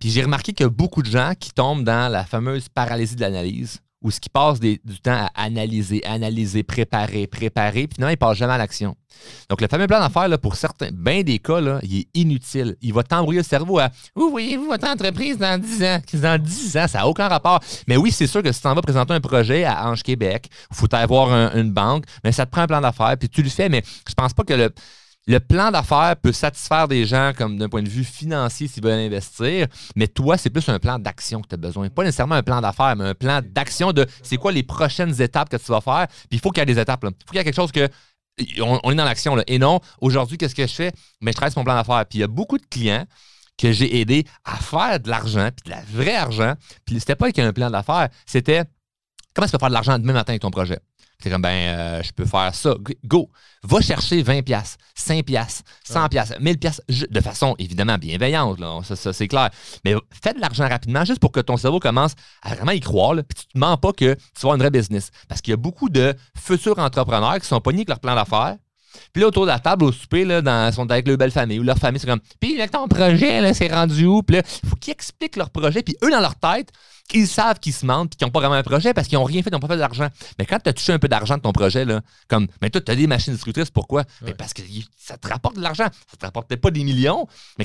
Puis j'ai remarqué qu'il y a beaucoup de gens qui tombent dans la fameuse paralysie de l'analyse, où ce qui passe du temps à analyser, analyser, préparer, préparer, puis finalement, ils passent jamais à l'action. Donc, le fameux plan d'affaires, pour certains, bien des cas, il est inutile. Il va t'embrouiller le cerveau à Où voyez-vous votre entreprise dans 10 ans? Dans 10 ans, ça n'a aucun rapport. Mais oui, c'est sûr que si tu en vas présenter un projet à Ange Québec, il faut avoir un- une banque, mais ça te prend un plan d'affaires, puis tu le fais, mais je pense pas que le. Le plan d'affaires peut satisfaire des gens comme d'un point de vue financier s'ils veulent investir, mais toi, c'est plus un plan d'action que tu as besoin. Pas nécessairement un plan d'affaires, mais un plan d'action de c'est quoi les prochaines étapes que tu vas faire. Puis il faut qu'il y ait des étapes. Il faut qu'il y ait quelque chose que on, est dans l'action. là. Et non, aujourd'hui, qu'est-ce que je fais? Mais je travaille mon plan d'affaires. Puis il y a beaucoup de clients que j'ai aidés à faire de l'argent, puis de la vraie argent. Puis c'était pas avec un plan d'affaires, c'était comment tu peux faire de l'argent demain matin avec ton projet? C'est comme, ben, euh, je peux faire ça. Go! Va chercher 20 pièces, 5 pièces, 100 pièces, 1000 pièces, de façon évidemment bienveillante, là, ça, ça, c'est clair. Mais fais de l'argent rapidement juste pour que ton cerveau commence à vraiment y croire, là, puis tu te mens pas que tu vas avoir une vraie business. Parce qu'il y a beaucoup de futurs entrepreneurs qui sont pognés avec leur plan d'affaires, puis là, autour de la table, au souper, là, dans, sont avec leur belle famille ou leur famille, c'est comme, puis là, ton projet, là, c'est rendu où? Puis là, il faut qu'ils expliquent leur projet, puis eux, dans leur tête, ils savent qu'ils se mentent, qu'ils n'ont pas vraiment un projet parce qu'ils n'ont rien fait, ils n'ont pas fait d'argent. Mais quand tu as touché un peu d'argent de ton projet, là, comme, mais toi, tu as des machines distributrices, pourquoi? Mais parce que ça te rapporte de l'argent. Ça te rapporte peut-être pas des millions, mais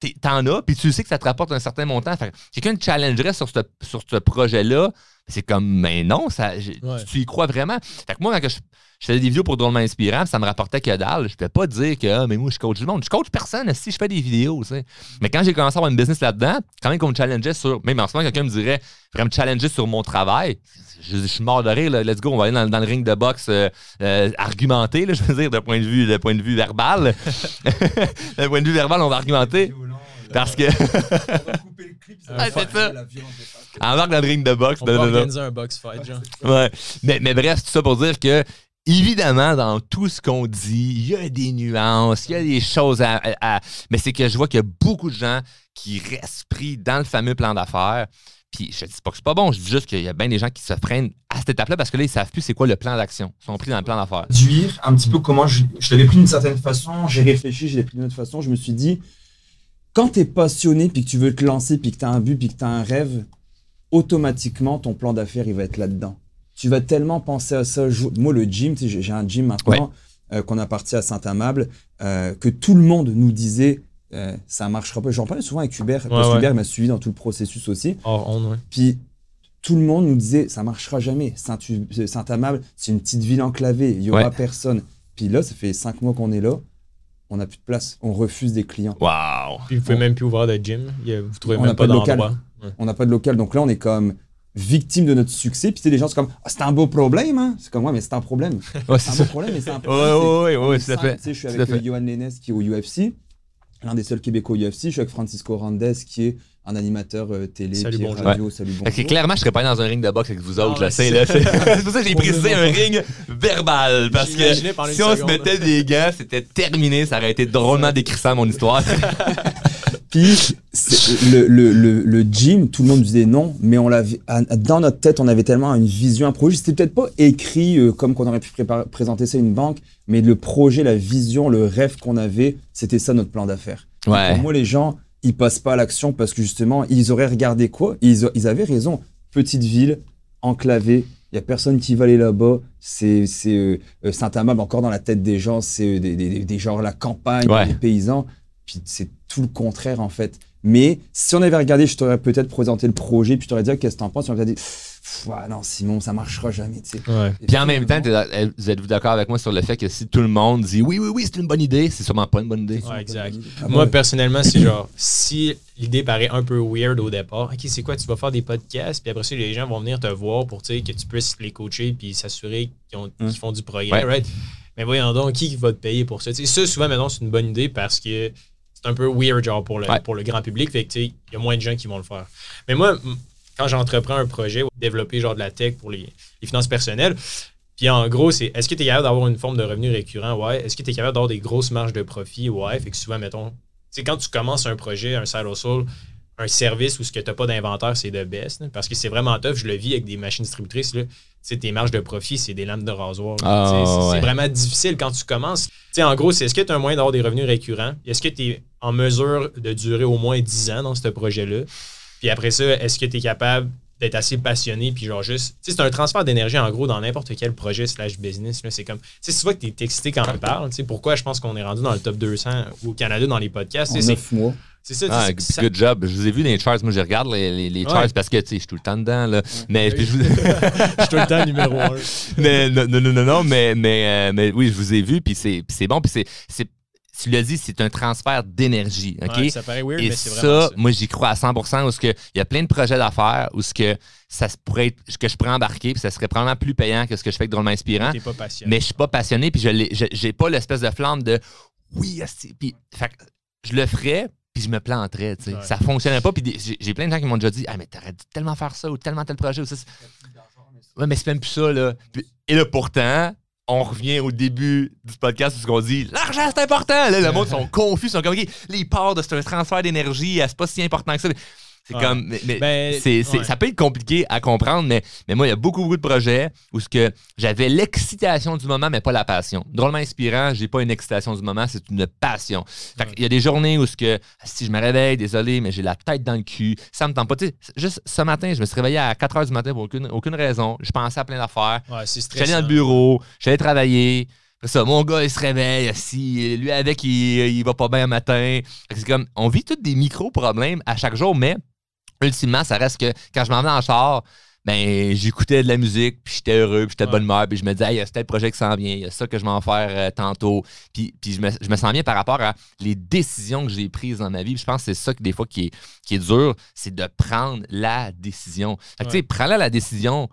t'es- t'en as, puis tu sais que ça te rapporte un certain montant. Fait que quelqu'un te challengerait sur ce, sur ce projet-là, c'est comme, mais non, ça, Ouais. tu y crois vraiment? Fait que moi, quand je, je faisais des vidéos pour Drôlement Inspirant, ça me rapportait que dalle. Je peux pas dire que, ah, mais moi, je coach du monde. Je coach personne si je fais des vidéos, tu sais. Mais quand j'ai commencé à avoir une business là-dedans, quand même qu'on me challengeait sur, même en ce moment, quelqu'un me dirait, vraiment me challenger sur mon travail, je, je suis mort de rire, là. let's go, on va aller dans, dans le ring de boxe euh, euh, argumenté, là, je veux dire, d'un point de vue, d'un point de vue verbal. d'un point de vue verbal, on va argumenter. Parce que, Ouais, c'est ça. embarque dans le ring de boxe. On non. organiser un box fight, genre. Ouais. Mais, mais bref, tout ça pour dire que, évidemment, dans tout ce qu'on dit, il y a des nuances, il y a des choses à. à- à- mais c'est que je vois qu'il y a beaucoup de gens qui restent pris dans le fameux plan d'affaires. Puis je dis pas que c'est pas bon, je dis juste qu'il y a bien des gens qui se freinent à cette étape-là parce que là, ils savent plus c'est quoi le plan d'action. Ils sont pris dans le plan d'affaires. Traduire un petit peu comment je, je l'avais pris d'une certaine façon, j'ai réfléchi, je l'ai pris d'une autre façon, je me suis dit, quand tu es passionné, puis que tu veux te lancer, puis que tu as un but, puis que tu as un rêve, automatiquement, ton plan d'affaires, il va être là-dedans. Tu vas tellement penser à ça. Moi, le gym, j'ai un gym maintenant euh, qu'on a parti à Saint-Amable, euh, que tout le monde nous disait, euh, ça marchera pas. J'en parlais souvent avec Hubert, parce ouais. qu'Hubert m'a suivi dans tout le processus aussi. Ouais. Puis tout le monde nous disait ça marchera jamais. Saint- Saint-Amable, c'est une petite ville enclavée, il y aura personne. Puis là, ça fait cinq mois qu'on est là, on n'a plus de place, on refuse des clients. Waouh! Puis vous pouvez même plus ouvrir de gym. Vous trouvez On même n'a pas pas de local. Ouais. On n'a pas de local, donc là, on est comme victime de notre succès. Puis tu sais, les gens sont comme Ah, c'est un beau problème, hein C'est comme ouais, mais c'est un problème. Ouais, C'est un beau problème, mais c'est un problème. ouais, ouais, ouais, tout à fait. tu sais, je suis avec Johan Lennes qui est au UFC, l'un des seuls Québécois au UFC. Je suis avec Francisco Randes qui est un animateur euh, télé, Salut, puis bonjour. radio, salut Fait que bonjour. clairement, je serais pas allé dans un ring de boxe avec vous autres, je mais sais. c'est- là. C'est c'est pour ça que j'ai précisé un ring verbal. Parce que si on se mettait des gants, c'était terminé. Ça aurait été drôlement décrissant, mon histoire. Puis c'est- le, le, le, le gym, tout le monde disait non, mais on l'avait dans notre tête, on avait tellement une vision, un projet. C'était peut-être pas écrit euh, comme qu'on aurait pu préparer- présenter ça à une banque, mais le projet, la vision, le rêve qu'on avait, c'était ça notre plan d'affaires. Ouais. Pour moi, les gens, ils passent pas à l'action parce que justement, ils auraient regardé quoi? Ils, avaient raison. Petite ville, enclavée. Il y a personne qui va aller là-bas. C'est euh, euh, Saint-Amable, encore dans la tête des gens, c'est euh, des, des, des- la campagne, Ouais. des paysans. Puis c'est tout le contraire en fait. Mais si on avait regardé, je t'aurais peut-être présenté le projet, puis je t'aurais dit qu'est-ce que t'en penses, tu m'aurais dit non Simon, ça marchera jamais. tu sais. Ouais. Puis en même temps, vous êtes-vous d'accord avec moi sur le fait que si tout le monde dit oui, oui, oui, c'est une bonne idée, c'est sûrement pas une bonne idée. Ouais, exact. Ah, Moi, ouais. personnellement, c'est genre, si l'idée paraît un peu weird au départ, ok, c'est quoi, tu vas faire des podcasts, puis après ça, les gens vont venir te voir pour que tu puisses les coacher, puis s'assurer qu'ils qu'ils font du progrès, Ouais. right? Mais voyons donc, qui va te payer pour ça? Tu sais, ça, souvent, maintenant, c'est une bonne idée parce que c'est un peu weird, genre, pour le, Ouais. pour le grand public, fait que, tu sais, il y a moins de gens qui vont le faire. Mais moi, quand j'entreprends un projet, développer, genre, de la tech pour les, les finances personnelles, puis en gros, c'est est-ce que tu es capable d'avoir une forme de revenu récurrent? Ouais. Est-ce que tu es capable d'avoir des grosses marges de profit? Ouais. Fait que souvent, mettons, sais, quand tu commences un projet, un side hustle, un service où ce que tu n'as pas d'inventaire, c'est de best. là, parce que c'est vraiment tough. Je le vis avec des machines distributrices. Là. Tes marges de profit, c'est des lampes de rasoir. Ah, c'est ouais. c'est vraiment difficile quand tu commences. En gros, c'est est-ce que tu as un moyen d'avoir des revenus récurrents? Est-ce que tu es en mesure de durer au moins 10 ans dans ce projet-là? Puis après ça, est-ce que tu es capable d'être assez passionné puis genre juste tu sais c'est un transfert d'énergie en gros dans n'importe quel projet slash business là c'est comme tu sais tu vois que t'es excité quand on parle tu sais pourquoi je pense qu'on est rendu dans le top 200 au Canada dans les podcasts En tu sais, c'est neuf mois. C'est ça, Ah, sais, ça- good job. Je vous ai vu dans les charts. Moi, je regarde les, les, les charts Ouais. parce que, tu sais, je suis tout le temps dedans, là. Mais, je vous- je suis tout le temps numéro un. mais non, non, non, non, mais, mais, euh, mais oui, je vous ai vu, puis c'est bon, puis c'est-. Tu l'as dit, c'est un transfert d'énergie, OK? Ouais, ça paraît weird, Et mais c'est vraiment ça, ça. moi, j'y crois à 100 où il y a plein de projets d'affaires où ce que ça se pourrait être, que je pourrais embarquer, puis ça serait probablement plus payant que ce que je fais avec Drôlement Inspirant. Pas patient. Mais je suis pas passionné, puis je j'ai pas l'espèce de flamme de oui, puis fait je le ferais, puis je me planterais, tu sais. Ouais. Ça fonctionnait pas, puis j'ai plein de gens qui m'ont déjà dit ah mais t'aurais dû tellement faire ça ou tellement tel projet ou ça. Ouais, mais c'est même plus ça là. Puis- et là pourtant. On revient au début du podcast où on dit l'argent c'est important. Là, le monde sont confus, ils sont comme OK, les parts de c'est un transfert d'énergie, c'est pas si important que ça. C'est comme mais, mais Ben, c'est, c'est- ouais. ça peut être compliqué à comprendre, mais, mais moi, il y a beaucoup, beaucoup de projets où ce que j'avais l'excitation du moment, mais pas la passion. Drôlement inspirant, j'ai pas une excitation du moment, c'est une passion. Fait Ouais. Il y a des journées où ce que si je me réveille, désolé, mais j'ai la tête dans le cul, ça me tente pas. Juste ce matin, je me suis réveillé à 4 h du matin pour aucune, aucune raison. Je pensais à plein d'affaires. Ouais, allé dans le bureau, allé travailler. Ça, mon gars, il se réveille, si lui avec, il, il va pas bien un matin. C'est comme, on vit tous des micro-problèmes à chaque jour, mais ultimement, ça reste que quand je m'en venais en char, ben, j'écoutais de la musique, puis j'étais heureux, puis j'étais de Ouais. bonne humeur, puis je me disais, hey, il y a tel projet qui s'en vient, il y a ça que je vais en faire euh, tantôt. Puis, puis je, me, je me sens bien par rapport à les décisions que j'ai prises dans ma vie. Puis je pense que c'est ça que des fois qui est, qui est dur, c'est de prendre la décision. Fait que, tu sais, prends-la la décision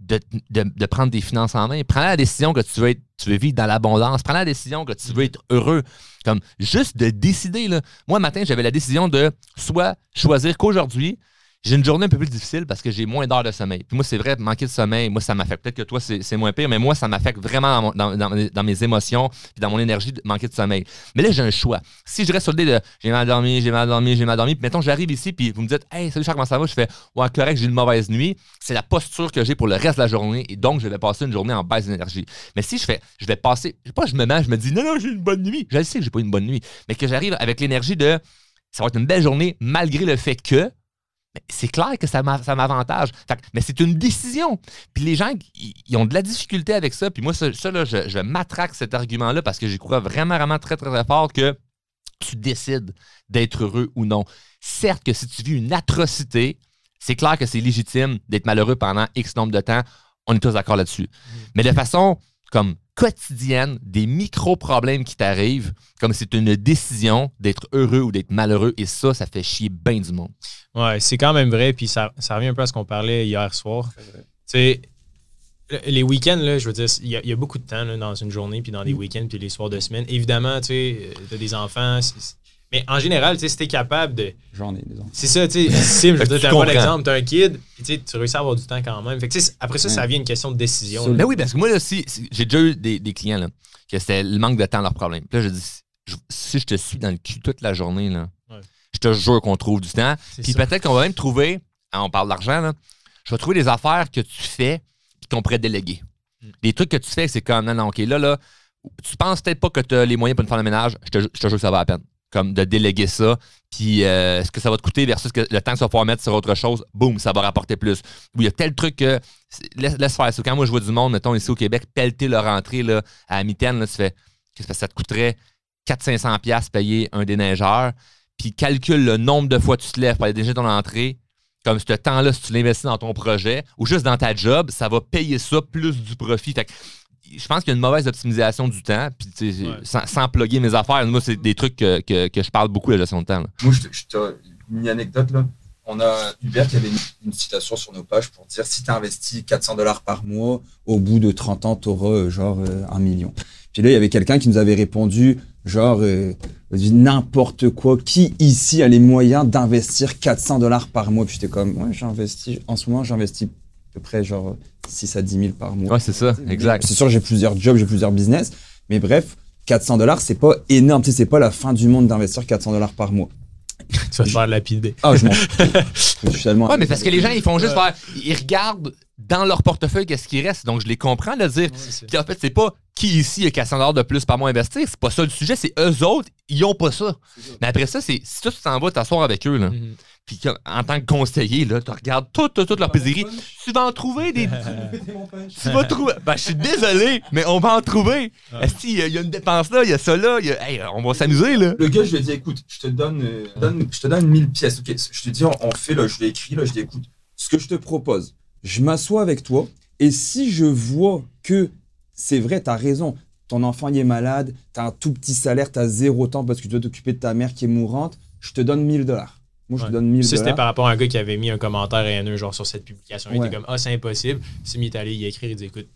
de, prendre tes finances en main. Prends la décision que tu veux, tu veux vivre dans l'abondance. Prends la décision que tu veux être heureux. Comme juste de décider. Là. Moi, matin, j'avais la décision de soit choisir qu'aujourd'hui, j'ai une journée un peu plus difficile parce que j'ai moins d'heures de sommeil. Puis moi, c'est vrai, manquer de sommeil, moi, ça m'affecte. Peut-être que toi, c'est moins pire, mais moi, ça m'affecte vraiment dans, mes- émotions puis dans mon énergie de manquer de sommeil. Mais là, j'ai un choix. Si je reste sur le dé de j'ai mal dormi, j'ai mal dormi, j'ai mal dormi, puis mettons, j'arrive ici, puis vous me dites, hey, salut Charles, comment ça va? Je fais, ouais, correct, j'ai une mauvaise nuit. C'est la posture que j'ai pour le reste de la journée et donc, je vais passer une journée en baisse d'énergie. Mais si je fais, je vais passer, je sais pas, je me mets, je me dis, non, non, j'ai une bonne nuit. Je sais que j'ai pas une bonne nuit, mais que j'arrive avec l'énergie de, ça va être une belle journée malgré le fait que, c'est clair que ça m'a- ça m'avantage. Mais c'est une décision. Puis les gens, ils ont de la difficulté avec ça. Puis moi, ça, ça, là, je, je matraque cet argument-là parce que j'y crois vraiment, vraiment très, très, très fort que tu décides d'être heureux ou non. Certes que si tu vis une atrocité, c'est clair que c'est légitime d'être malheureux pendant X nombre de temps. On est tous d'accord là-dessus. Mais de façon comme quotidienne, des micro-problèmes qui t'arrivent, comme c'est une décision d'être heureux ou d'être malheureux, et ça, ça fait chier bien du monde. Ouais, c'est quand même vrai. Puis ça, ça revient un peu à ce qu'on parlait hier soir. Tu sais, le- les week-ends, là, je veux dire, il y, a- il y a beaucoup de temps là, dans une journée, puis dans des week-ends, puis les soirs de semaine. Évidemment, tu sais, tu as des enfants. Mais en général, tu sais, si t'es capable de. J'en ai enfants. C'est ça, tu sais. Sim, je que dire, tu t'as un bon comprends. exemple, t'as un kid, puis tu sais, tu réussis à avoir du temps quand même. Fait que, tu sais, après ça, ça vient une question de décision. Mais oui, parce que moi, là, si, si- j'ai déjà eu des, des clients là, que c'était le manque de temps leur problème. Puis là, je dis, je- si je te suis dans le cul toute la journée, là, Ouais. je te jure qu'on trouve du temps. Puis peut-être qu'on va même trouver, hein, on parle d'argent, là, je vais trouver des affaires que tu fais puis qu'on pourrait déléguer. Mm. Des trucs que tu fais, c'est comme, non, non, OK, là, là, tu penses peut-être pas que tu as les moyens pour une faire le ménage, je te, je te jure que ça va à peine. Comme de déléguer ça, puis euh, ce que ça va te coûter versus que le temps que tu vas pouvoir mettre sur autre chose, boum, ça va rapporter plus. Ou il y a tel truc que. Laisse, laisse faire ça. Quand moi je vois du monde, mettons ici au Québec, pelleter leur entrée là, à mitaine, tu fais. Que ça te coûterait? 400-500$ payer un déneigeur, puis calcule le nombre de fois que tu te lèves pour aller déneiger ton entrée. Comme ce temps-là, si tu l'investis dans ton projet ou juste dans ta job, ça va payer ça plus du profit. Fait que je pense qu'il y a une mauvaise optimisation du temps. Puis, tu sais, Ouais. sans, sans plugger mes affaires, moi, c'est des trucs que, que- que je parle beaucoup, la gestion de temps. là. Moi, je une anecdote là. On a Hubert qui avait une, une citation sur nos pages pour dire si tu investis 400 dollars par mois, Au bout de 30 ans, t'auras euh, genre euh, un million. Puis là, il y avait quelqu'un qui nous avait répondu, genre, euh, n'importe quoi. Qui ici a les moyens d'investir 400 dollars par mois? Puis j'étais comme, ouais, j'investis, en ce moment, j'investis peu près genre 6 à 10 000 par mois. Ouais, c'est ça, exact. C'est sûr, j'ai plusieurs jobs, j'ai plusieurs business. Mais bref, 400 dollars, c'est pas énorme. Tu sais, c'est pas la fin du monde d'investir 400 dollars par mois. Tu vas te faire lapider. Ah, je m'en fous. Je suis tellement- Ouais, mais parce que les gens, ils font juste faire. Ils regardent dans leur portefeuille, qu'est-ce qui reste. Donc, je les comprends de dire. Ouais, en fait, c'est pas qui ici a 400 dollars de plus par mois à investir. C'est pas ça le sujet. C'est eux autres, ils ont pas ça. Mais après ça, c'est si toi, tu t'en vas t'asseoir avec eux, là, Mhm. Puis en tant que conseiller, là, tu regardes toute, toute, toute leur tu vas en trouver des. tu vas trouver. Ben, je suis désolé, mais on va en trouver. Ouais. Est-ce qu'il y a- il y a une dépense là, il y a ça là, il y a- hey, on va s'amuser, là. Le gars, je lui ai dit, écoute, je te donne, euh, donne- je te donne 1000 pièces. Ok, je te dis, on, on fait, là, je l'ai écrit, là, je dis, écoute, Ce que je te propose, je m'assois avec toi et si je vois que c'est vrai, tu as raison, ton enfant il est malade, tu as un tout petit salaire, tu as zéro temps parce que tu dois t'occuper de ta mère qui est mourante, je te donne 1000 dollars. Moi, je Ouais. te donne 1000 Ça, c'était par rapport à un gars qui avait mis un commentaire haineux genre sur cette publication. Il Ouais. était comme Ah, c'est impossible. C'est mis à aller y écrire. Il dit Écoute,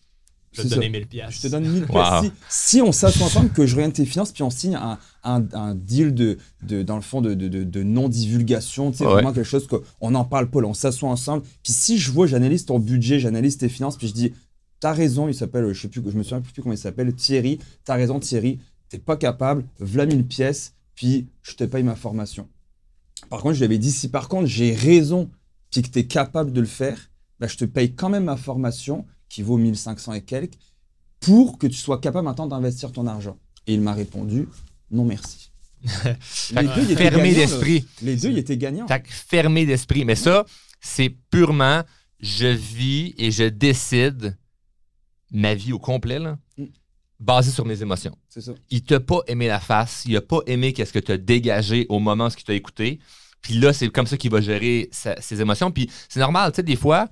je vais te donner 1000 piastres. Je te donne 1000 Wow. pièces. Si, si on s'assoit ensemble, que je regarde tes finances, puis on signe un, un, un deal de, de, dans le fond de, de, de, de non-divulgation, tu sais, Ouais. vraiment quelque chose qu'on n'en parle pas, là, on s'assoit ensemble. Puis si je vois, j'analyse ton budget, j'analyse tes finances, puis je dis, t'as raison, il s'appelle, je sais plus, je me souviens plus comment il s'appelle, Thierry, t'as raison Thierry, t'es pas capable, v'là 1000 pièces, puis je te paye ma formation. Par contre, je lui avais dit, si par contre j'ai raison, puis que t'es capable de le faire, bah, je te paye quand même ma formation, qui vaut 1500 et quelques, pour que tu sois capable maintenant d'investir ton argent. Et il m'a répondu, non merci. les deux, Fermé gagnants, d'esprit. là. Les deux, ils étaient gagnants. Fermé d'esprit. Mais ça, c'est purement je vis et je décide ma vie au complet, là. Basé sur mes émotions. C'est ça. Il t'a pas aimé la face, il a pas aimé qu'est-ce que tu as dégagé au moment où il t'a écouté. Puis là, c'est comme ça qu'il va gérer sa- ses émotions. Puis c'est normal, tu sais, des fois,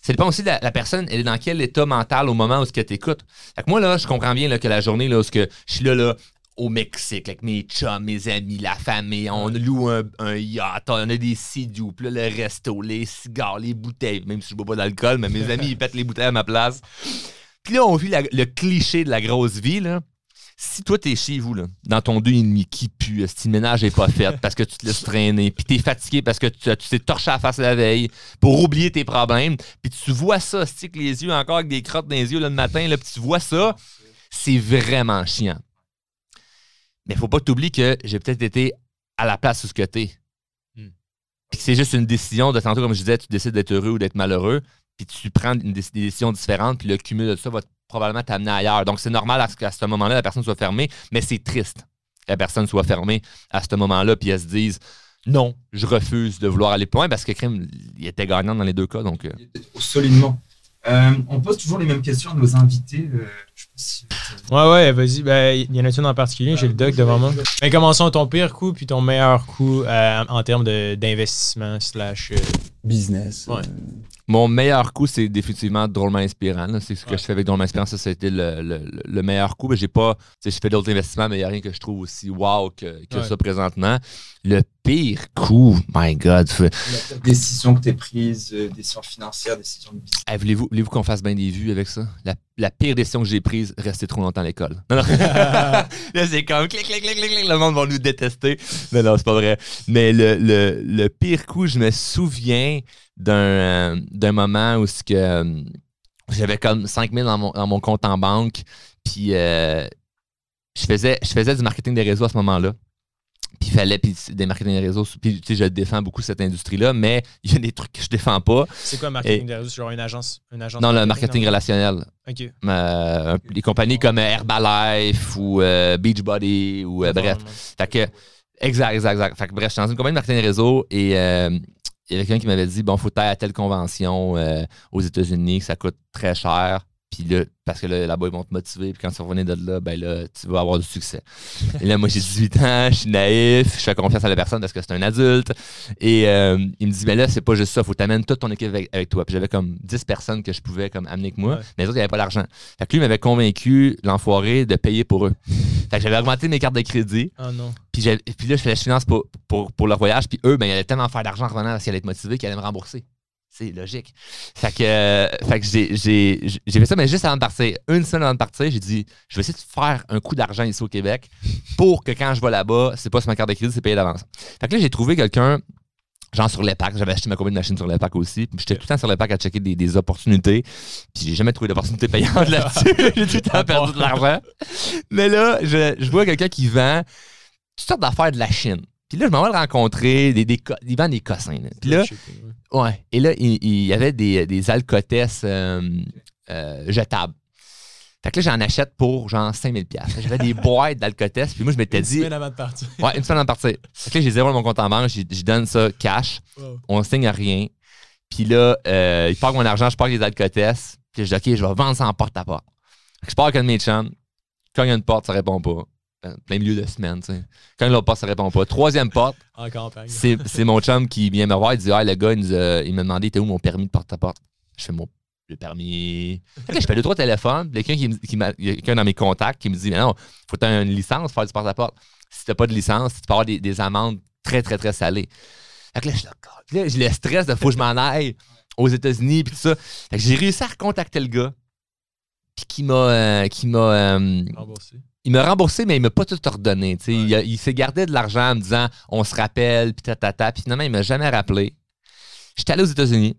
ça dépend aussi de la, la personne, elle est dans quel état mental au moment où ce que t'écoutes. Fait que moi, là, je comprends bien là, que la journée, là, où ce que je suis là, là, au Mexique, avec mes chums, mes amis, la famille, on loue un, un yacht, on a des là, le resto, les cigares, les bouteilles, même si je bois pas d'alcool, mais mes amis, ils pètent les bouteilles à ma place. Puis là, on vit la- le cliché de la grosse vie, là. Si toi, t'es chez vous, là, dans ton deux et demi qui pue, si le ménage est pas fait parce que tu te laisses traîner, puis t'es fatigué parce que tu tu t'es torché à la face la veille pour oublier tes problèmes, puis tu vois ça, stick les yeux encore avec des crottes dans les yeux là, le matin, là, puis tu vois ça, c'est vraiment chiant. Mais faut pas que t'oublies que j'ai peut-être été à la place où ce que t'es. Hmm. Puis c'est juste une décision de tantôt, comme je disais, tu décides d'être heureux ou d'être malheureux, puis tu prends une déc- des décisions différentes, puis le cumul de ça va probablement t'amener ailleurs. Donc c'est normal à ce qu'à ce moment-là, la personne soit fermée, mais c'est triste que la personne soit fermée à ce moment-là, puis elle se dise non, je refuse de vouloir aller plus loin parce que crime, il était gagnant dans les deux cas. Donc, euh, solidement. Euh, on pose toujours les mêmes questions à nos invités. euh, je sais pas si- Ouais, ouais, vas-y. Ben, il y en a une en particulier? J'ai le doc devant moi. Mais commençons ton pire coup puis ton meilleur coup euh, en termes de- d'investissement slash. euh, Business. Ouais. Mon meilleur coup, c'est définitivement drôlement inspirant. C'est ce que Ouais. je fais avec drôlement inspirant. Ça, c'était le, le- le- le meilleur coup. Mais j'ai pas. Je fais d'autres investissements, mais il n'y a rien que je trouve aussi wow que, que Ouais. ça présentement. Le pire coup, my God. La décision que tu as prise, euh, décision financière, décision de business. Hey, voulez-vous voulez qu'on fasse bien des vues avec ça? La, la pire décision que j'ai prise, rester trop longtemps à l'école. Non, non. là, c'est comme clic, clic, clic, clic, clic, le monde va nous détester. Non, non, c'est pas vrai. Mais le, le, le pire coup, je me souviens d'un euh, d'un moment où ce que, euh, j'avais comme 5000 dans mon, dans mon compte en banque, puis euh, je, faisais, je faisais du marketing des réseaux à ce moment-là. Puis il fallait, puis des marketing des réseaux, puis tu sais, je défends beaucoup cette industrie-là, mais il y a des trucs que je défends pas. C'est quoi marketing Et- des réseaux? C'est genre une agence, une agence Non, le marketing non? relationnel. Ok. Euh, les compagnies comme Herbalife ou euh, Beachbody ou bref. Fait que, exact, exact, exact. Fait que, bref, je suis dans une compagnie de marketing réseau et euh, il y avait quelqu'un qui m'avait dit bon, faut aller à telle convention euh, aux États-Unis, que ça coûte très cher. Puis là, parce que là, là-bas, ils vont te motiver. Puis quand tu revenais de là, ben là, tu vas avoir du succès. Et là, moi, j'ai 18 ans, je suis naïf, je fais confiance à la personne parce que c'est un adulte. Et euh, il me dit, mais là, c'est pas juste ça, faut t'amener toute ton équipe avec, avec toi. Puis j'avais comme 10 personnes que je pouvais comme amener avec moi, Ouais. mais les autres, ils n'avaient pas l'argent. Fait que lui m'avait convaincu, l'enfoiré, de payer pour eux. Fait que j'avais augmenté mes cartes de crédit. Oh non. Puis là, je faisais la finance pour, pour, pour leur voyage. Puis eux, ben, ils allaient tellement faire d'argent en revenant parce qu'ils allaient être motivés qu'ils allaient me rembourser. C'est logique. Fait que, euh, fait que j'ai, j'ai, j'ai fait ça, mais juste avant de partir. Une semaine avant de partir, j'ai dit je vais essayer de faire un coup d'argent ici au Québec pour que quand je vais là-bas, c'est pas sur ma carte de crédit, c'est payé d'avance. Fait que là, j'ai trouvé quelqu'un, genre sur l'EPAC. J'avais acheté ma combien de machines sur l'EPAC aussi. Puis j'étais tout le temps sur l'EPAC à checker des, des opportunités. Puis j'ai jamais trouvé d'opportunité payante là-dessus. j'ai tout le temps perdu de l'argent. Mais là, je, je vois quelqu'un qui vend toutes sortes d'affaires de la Chine. Puis là, je m'en vais le rencontrer, des, des, il vend des cossins. là. Puis là, ouais. Et là, il, il y avait des, des alcotesses euh, euh, jetables. Fait que là, j'en achète pour genre 5000 pièces. J'avais des boîtes d'alcotesses. Puis moi, je m'étais Une dit, semaine avant de partir. ouais, une semaine en partir. Fait que là, j'ai zéro dans mon compte en banque. Je donne ça cash. Wow. On signe à rien. Puis là, euh, il part mon argent, je pars avec les alcotesses. Puis je dis, OK, je vais vendre ça en porte-à-porte. Fait que je pars avec un de mes chums. Quand il y a une porte, ça répond pas. Euh, Plein milieu de semaine, tu sais. Quand l'autre porte, ça répond pas. Troisième porte, En campagne. c'est c'est mon chum qui vient me voir. Il dit, ah, le gars, il, nous a- il m'a demandé, t'es où mon permis de porte-à-porte? Je fais mon le permis. Fait que là, je fais deux, trois téléphones. Puis Quelqu'un qui, me- qui m'a- il y a quelqu'un dans mes contacts qui me dit, mais non, faut que tu une licence pour faire du porte-à-porte. Si t'as pas de licence, tu peux avoir des, des amendes très, très, très salées. Fait que là, je suis là, God. Puis là, j'ai le stress de faut que je m'en aille aux États-Unis puis tout ça. Fait que j'ai réussi à recontacter le gars. Puis qui m'a euh, qui m'a euh, Remboursé. il m'a remboursé mais il m'a pas tout ordonné. Il, il s'est gardé de l'argent en me disant on se rappelle puis tatata puis finalement il m'a jamais rappelé. J'étais allé aux États-Unis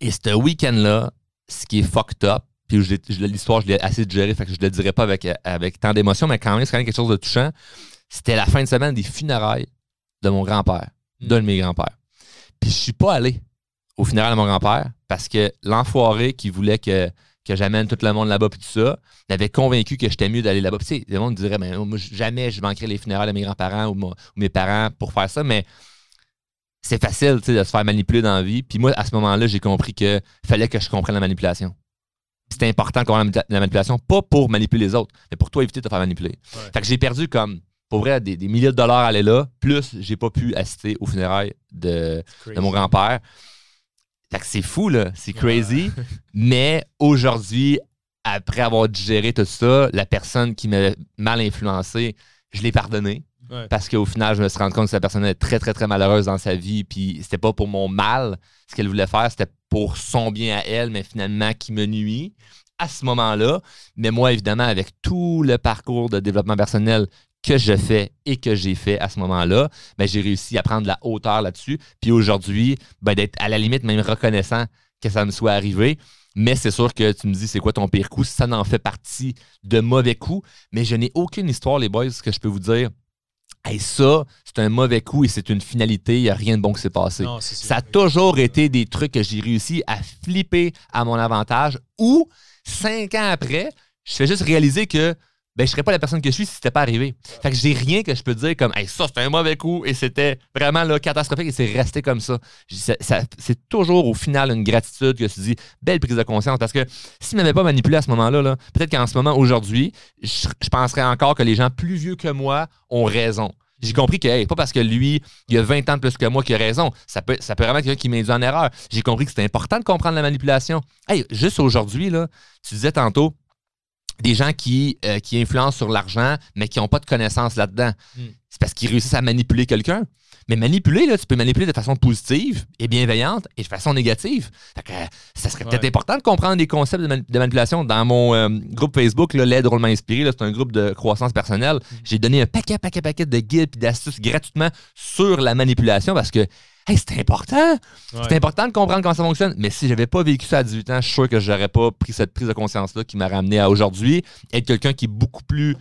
et ce week-end-là, ce qui est fucked up, puis l'histoire, je l'ai assez digéré, fait que je le dirai pas avec, avec tant d'émotion, mais quand même, c'est quand même quelque chose de touchant. C'était la fin de semaine des funérailles de mon grand-père, d'un de mes grands-pères. Puis je suis pas allé au funérailles de mon grand-père parce que l'enfoiré qui voulait que, que j'amène tout le monde là-bas puis tout ça, m'avait convaincu que j'étais mieux d'aller là-bas. Puis, tu sais, le monde dirait, mais moi, jamais je manquerai les funérailles de mes grands-parents ou, mes parents pour faire ça, mais c'est facile tu sais, de se faire manipuler dans la vie. Puis moi, à ce moment-là, j'ai compris que fallait que je comprenne la manipulation. C'était important de comprendre la, la manipulation, pas pour manipuler les autres, mais pour toi éviter de te faire manipuler. Ouais. Fait que j'ai perdu comme, pour vrai, des, des milliers de dollars à aller là, plus j'ai pas pu assister aux funérailles de, de mon grand-père. Fait que c'est fou, là. C'est crazy. Mais aujourd'hui, après avoir digéré tout ça, la personne qui m'a mal influencé, je l'ai pardonné. Ouais. Parce qu'au final, je me suis rendu compte que cette personne est très, très, très malheureuse dans sa vie. Puis c'était pas pour mon mal ce qu'elle voulait faire, c'était pour son bien à elle, mais finalement qui me nuit à ce moment-là. Mais moi, évidemment, avec tout le parcours de développement personnel que je fais et que j'ai fait à ce moment-là, ben, j'ai réussi à prendre de la hauteur là-dessus. Puis aujourd'hui, ben, d'être à la limite même reconnaissant que ça me soit arrivé. Mais c'est sûr que tu me dis, c'est quoi ton pire coup? Ça n'en fait partie de mauvais coups. Mais je n'ai aucune histoire, les boys, ce que je peux vous dire. Hey, ça, c'est un mauvais coup et c'est une finalité. Il n'y a rien de bon qui s'est passé. Non, Ça a toujours été des trucs que j'ai réussi à flipper à mon avantage ou cinq ans après, je fais juste réaliser que ben, je serais pas la personne que je suis si c'était pas arrivé. Fait que j'ai rien que je peux dire comme hey, ça, c'était un mauvais coup et c'était vraiment catastrophique et c'est resté comme ça. C'est toujours au final une gratitude que tu dis, belle prise de conscience parce que s'il m'avait pas manipulé à ce moment-là, là, peut-être qu'en ce moment, aujourd'hui, je, penserais encore que les gens plus vieux que moi ont raison. J'ai compris que, hey, pas parce que lui, il a 20 ans de plus que moi qu'il a raison. Ça peut, ça peut vraiment être quelqu'un qui m'induit en erreur. J'ai compris que c'était important de comprendre la manipulation. Hey, juste aujourd'hui, là, tu disais tantôt, des gens qui, euh, qui influencent sur l'argent, mais qui n'ont pas de connaissances là-dedans. Mm. C'est parce qu'ils réussissent à manipuler quelqu'un. Mais manipuler, là, tu peux manipuler de façon positive et bienveillante et de façon négative. Fait que, euh, ça serait peut-être Ouais. important de comprendre des concepts de, mani- de manipulation. Dans mon euh, groupe Facebook, l'aide drôlement inspiré, là, c'est un groupe de croissance personnelle. J'ai donné un paquet, paquet, paquet de guides et d'astuces gratuitement sur la manipulation parce que hey, c'est important. Ouais. C'est important de comprendre comment ça fonctionne. Mais si j'avais pas vécu ça à 18 ans, je suis sûr que j'aurais pas pris cette prise de conscience-là qui m'a ramené à aujourd'hui être quelqu'un qui est beaucoup plus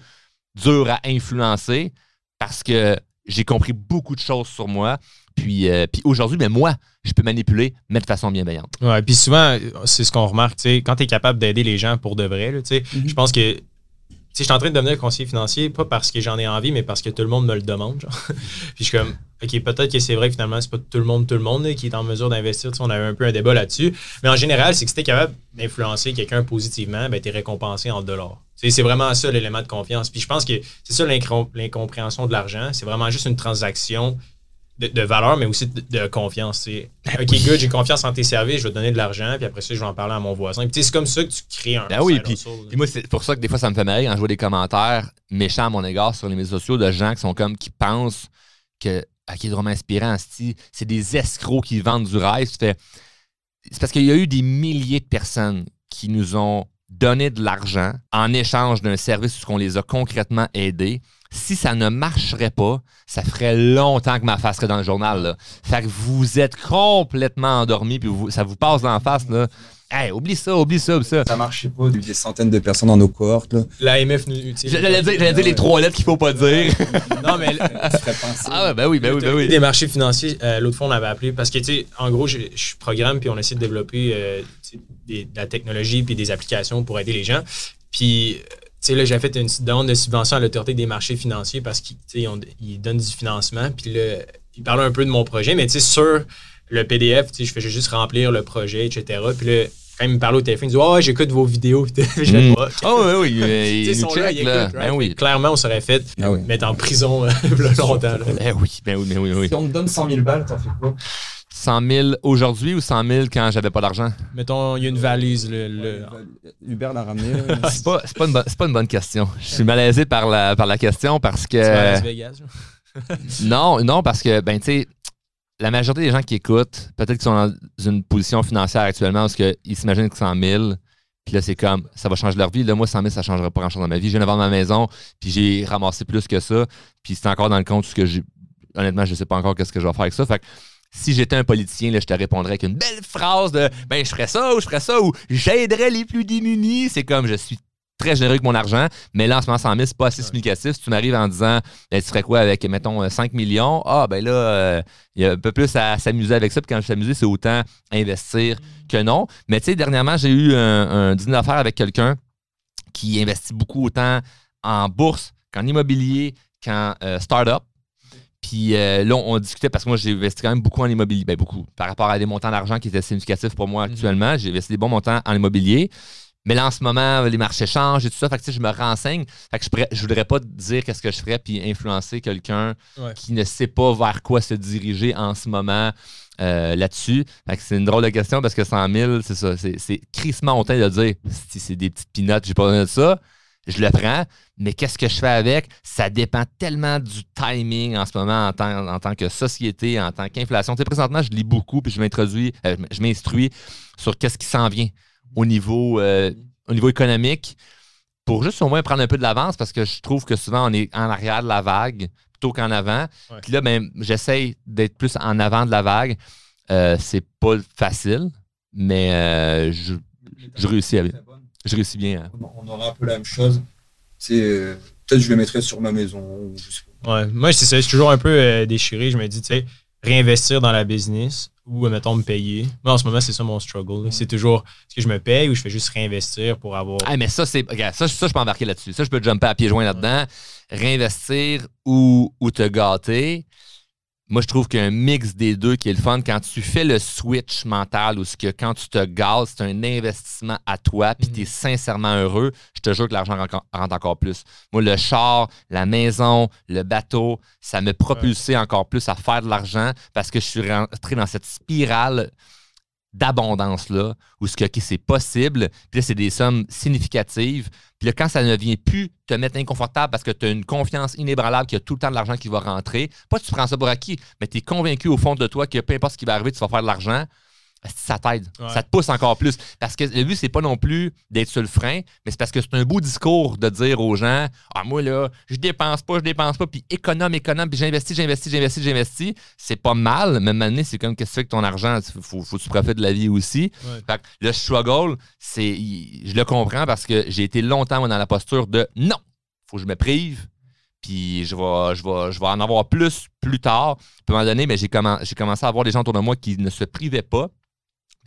dur à influencer parce que j'ai compris beaucoup de choses sur moi. Puis, euh, puis aujourd'hui, mais moi, je peux manipuler, mais de façon bienveillante. Ouais, puis souvent, c'est ce qu'on remarque, tu sais, quand tu es capable d'aider les gens pour de vrai, tu sais, Mhm. je pense que tu sais, je suis en train de devenir conseiller financier, pas parce que j'en ai envie, mais parce que tout le monde me le demande. Genre. Puis je suis comme, OK, peut-être que c'est vrai que finalement, c'est pas tout le monde, tout le monde là, qui est en mesure d'investir. Tu sais, on avait un peu un débat là-dessus. Mais en général, c'est que si tu es capable d'influencer quelqu'un positivement, ben, tu es récompensé en dollars. C'est vraiment ça l'élément de confiance. Puis je pense que c'est ça l'incompréhension de l'argent. C'est vraiment juste une transaction de, de valeur, mais aussi de, de confiance. sais. OK, good, j'ai confiance en tes services, je vais te donner de l'argent, puis après ça, je vais en parler à mon voisin. Puis c'est comme ça que tu crées un. Ben oui, puis-. Puis moi, c'est pour ça que des fois, ça me fait marrer quand je vois des commentaires méchants à mon égard sur les médias sociaux de gens qui sont comme, qui pensent que, qui est vraiment inspirant, c'est des escrocs qui vendent du rêve. C'est parce qu'il y a eu des milliers de personnes qui nous ont donné de l'argent en échange d'un service où on les a concrètement aidés. Si ça ne marcherait pas, ça ferait longtemps que ma face serait dans le journal. Fait que vous êtes complètement endormi, puis ça vous passe dans la face. Hey, oublie ça, oublie ça, oublie ça. Ça marchait pas. Il y a eu des centaines de personnes dans nos cohortes. Là. L'AMF nous. sais, J'allais dire, j'allais dire les trois lettres qu'il faut pas dire. Non, mais Tu ferais penser. Ah, ben oui, ben oui, ben oui. Des marchés financiers, euh, l'autre fois, on avait appelé parce que, tu sais, en gros, je, je programme puis on essaie de développer euh, des- de la technologie puis des applications pour aider les gens. Puis, tu sais, là, j'ai fait une demande de subvention à l'autorité des marchés financiers parce qu'ils tu sais, ils ont- ils donnent du financement. Puis là, ils parlaient un peu de mon projet, mais tu sais, sur le PDF, tu sais, je faisais juste remplir le projet, etc. Puis là, quand ils me parlaient au téléphone, ils disaient, oh, j'écoute vos vidéos. Puis je fais, Mm. Ah. Oh, oui, oui, Tu sais, il ils nous sont là, ils écoutent, Ben oui. Clairement, on serait fait Ah oui. mettre en prison euh, longtemps. là. Ben oui, ben oui, ben oui, oui. Si on te donne 100 000 balles, t'en fais quoi? 100 000 aujourd'hui ou 100 000 quand j'avais pas d'argent? Mettons, il y a une valise. Le, le- Hubert l'a ramené. C'est pas, c'est pas, une bonne- c'est pas une bonne question. Je suis malaisé par la, par la question parce Tu vas à Las que. Vegas. Non, non, parce que, ben, tu sais, la majorité des gens qui écoutent, peut-être qu'ils sont dans une position financière actuellement parce qu'ils s'imaginent que 100 000, puis là, c'est comme, ça va changer leur vie. Là, moi, 100 000, ça ne changera pas grand-chose dans ma vie. Je viens de ma maison, puis j'ai ramassé plus que ça, puis c'est encore dans le compte que j'ai. Honnêtement, je ne sais pas encore qu'est-ce que je vais faire avec ça. Fait que si j'étais un politicien, là, je te répondrais avec une belle phrase de ben, je ferais ça ou je ferais ça ou j'aiderais les plus démunis. C'est comme je suis très généreux avec mon argent, mais là, en ce moment, 100 000, c'est pas assez significatif. Si tu m'arrives en disant, tu ferais quoi avec, mettons, euh, 5 millions? Ah, ben là, euh, il y a un peu plus à s'amuser avec ça. Puis quand je s'amuser, c'est autant investir que non. Mais tu sais, dernièrement, j'ai eu un, un dîner d'affaires avec quelqu'un qui investit beaucoup autant en bourse qu'en immobilier, qu'en euh, start-up. Puis euh, là, on, on discutait parce que moi, j'ai investi quand même beaucoup en immobilier. Ben, beaucoup. Par rapport à des montants d'argent qui étaient significatifs pour moi Mhm. actuellement, j'ai investi des bons montants en immobilier. Mais là, en ce moment, les marchés changent et tout ça. Fait que, je me renseigne. Fait que je, pourrais- je voudrais pas dire qu'est-ce que je ferais puis influencer quelqu'un Ouais. qui ne sait pas vers quoi se diriger en ce moment euh, là-dessus. Fait que c'est une drôle de question parce que 100 000, c'est ça. C'est, c'est crissement de dire si c'est des petites pinottes, j'ai pas besoin de ça. Je le prends, mais qu'est-ce que je fais avec? Ça dépend tellement du timing en ce moment en tant, en tant que société, en tant qu'inflation. Tu sais, présentement, je lis beaucoup puis je m'introduis, euh, je m'instruis sur qu'est-ce qui s'en vient au niveau, euh, au niveau économique pour juste au moins prendre un peu de l'avance parce que je trouve que souvent on est en arrière de la vague plutôt qu'en avant. Ouais. Puis là, ben, j'essaye d'être plus en avant de la vague. Euh, c'est pas facile, mais euh, je, je réussis je réussis bien. hein. On aura un peu la même chose. C'est euh, peut-être je le mettrai sur ma maison. ou je sais pas. Ouais, moi, c'est ça. Je suis toujours un peu euh, déchiré. Je me dis, tu sais, réinvestir dans la business ou, euh, mettons, me payer. Moi, en ce moment, c'est ça mon struggle. C'est toujours, est-ce que je me paye ou je fais juste réinvestir pour avoir. Ah, mais ça, c'est. regarde, ça, ça, je peux embarquer là-dessus. Ça, je peux jumper à pieds joints là-dedans. Réinvestir ou, ou te gâter. Moi, je trouve qu'il y a un mix des deux qui est le fun. Quand tu fais le switch mental ou ce que quand tu te gâtes, c'est un investissement à toi, puis Mhm. tu es sincèrement heureux, je te jure que l'argent rentre encore plus. Moi, le char, la maison, le bateau, ça me propulsé encore plus à faire de l'argent parce que je suis rentré dans cette spirale d'abondance-là, où ce que c'est possible, puis là, c'est des sommes significatives. Puis là, quand ça ne vient plus te mettre inconfortable parce que tu as une confiance inébranlable qu'il y a tout le temps de l'argent qui va rentrer, pas que tu prends ça pour acquis, mais tu es convaincu au fond de toi que peu importe ce qui va arriver, tu vas faire de l'argent. Ça t'aide. Ouais. Ça te pousse encore plus. Parce que le but, c'est pas non plus d'être sur le frein, mais c'est parce que c'est un beau discours de dire aux gens Ah, moi, là, je dépense pas, je dépense pas, puis économe, économe, puis j'investis, j'investis, j'investis, j'investis. C'est pas mal, mais maintenant, c'est comme qu'est-ce que tu fais avec ton argent? Faut, faut que tu profites de la vie aussi? Ouais. Fait que le struggle, c'est, je le comprends parce que j'ai été longtemps dans la posture de non, faut que je me prive, puis je vais, je vais, je vais en avoir plus plus tard. Puis à un moment donné, mais j'ai, commen- j'ai commencé à avoir des gens autour de moi qui ne se privaient pas,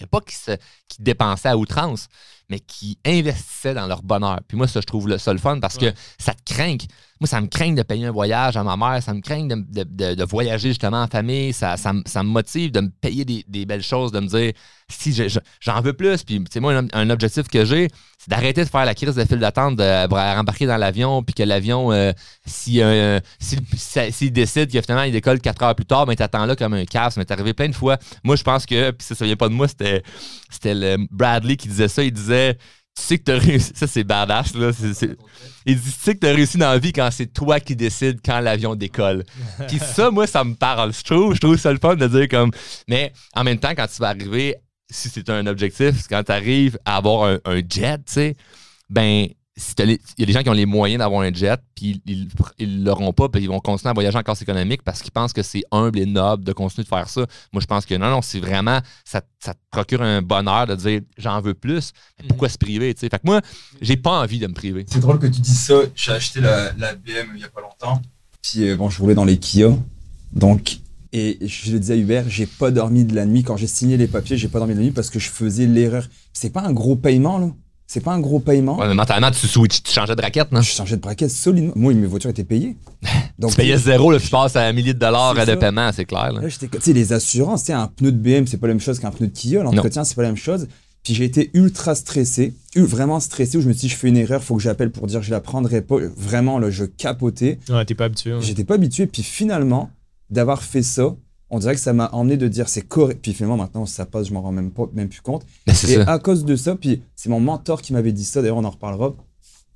mais pas qui, se, qui dépensaient à outrance, mais qui investissaient dans leur bonheur. Puis moi, ça, je trouve le, ça le fun parce Ouais. que ça te craint. Moi, ça me craint de payer un voyage à ma mère, ça me craint de, de- de- de voyager justement en famille, ça, ça, me- ça me motive de me payer des, des belles choses, de me dire si je- je- j'en veux plus. Puis, tu sais, moi, un, un objectif que j'ai, c'est d'arrêter de faire la crise de file d'attente de, pour rembarquer dans l'avion, puis que l'avion, euh, si, euh, s'il si, s'il décide que finalement il décolle quatre heures plus tard, ben t'attends là comme un cave. Ça m'est arrivé plein de fois. Moi, je pense que, puis ça, ça vient pas de moi, c'était, c'était le Bradley qui disait ça. Il disait Tu sais que t'as réussi. Ça, c'est badass, là. Il dit, tu sais que t'as réussi dans la vie quand c'est toi qui décides quand l'avion décolle. Puis ça, moi, ça me parle. Je trouve, je trouve ça le fun de dire comme. Mais en même temps, quand tu vas arriver, si c'est un objectif, quand tu arrives à avoir un, un jet, tu sais, ben, il y a des gens qui ont les moyens d'avoir un jet, puis ils ne l'auront pas, puis ils vont continuer à voyager en classe économique parce qu'ils pensent que c'est humble et noble de continuer de faire ça. Moi, je pense que non, non, c'est vraiment, ça, ça te procure un bonheur de dire j'en veux plus. Mais pourquoi se priver, tu sais? Fait que moi, j'ai pas envie de me priver. C'est drôle que tu dises ça. J'ai acheté la, la BM il y a pas longtemps. Puis euh, bon, je roulais dans les Kia. Donc, et je le disais à Hubert, j'ai pas dormi de la nuit. Quand j'ai signé les papiers, j'ai pas dormi de la nuit parce que je faisais l'erreur. C'est pas un gros paiement, là? C'est pas un gros paiement. Ouais, mais mentalement, tu switches, tu changeais de raquette, non? Je changeais de braquette solidement. Moi, mes voitures étaient payées. Donc, tu payais zéro, là, puis tu passes à un millier de dollars de ça. paiement, c'est clair. là. Tu sais, les assurances, un pneu de BM, c'est pas la même chose qu'un pneu de Kia. L'entretien, c'est pas la même chose. Puis j'ai été ultra stressé, vraiment stressé, où je me suis dit, je fais une erreur, faut que j'appelle pour dire, je la prendrai pas. Vraiment, là, je capotais. Ouais, t'es pas habitué. ouais. J'étais pas habitué. Puis finalement, d'avoir fait ça, on dirait que ça m'a emmené de dire, c'est correct. Puis finalement, maintenant, ça passe, je m'en rends même, pas, même plus compte. Et ça. à cause de ça, puis c'est mon mentor qui m'avait dit ça, d'ailleurs on en reparlera,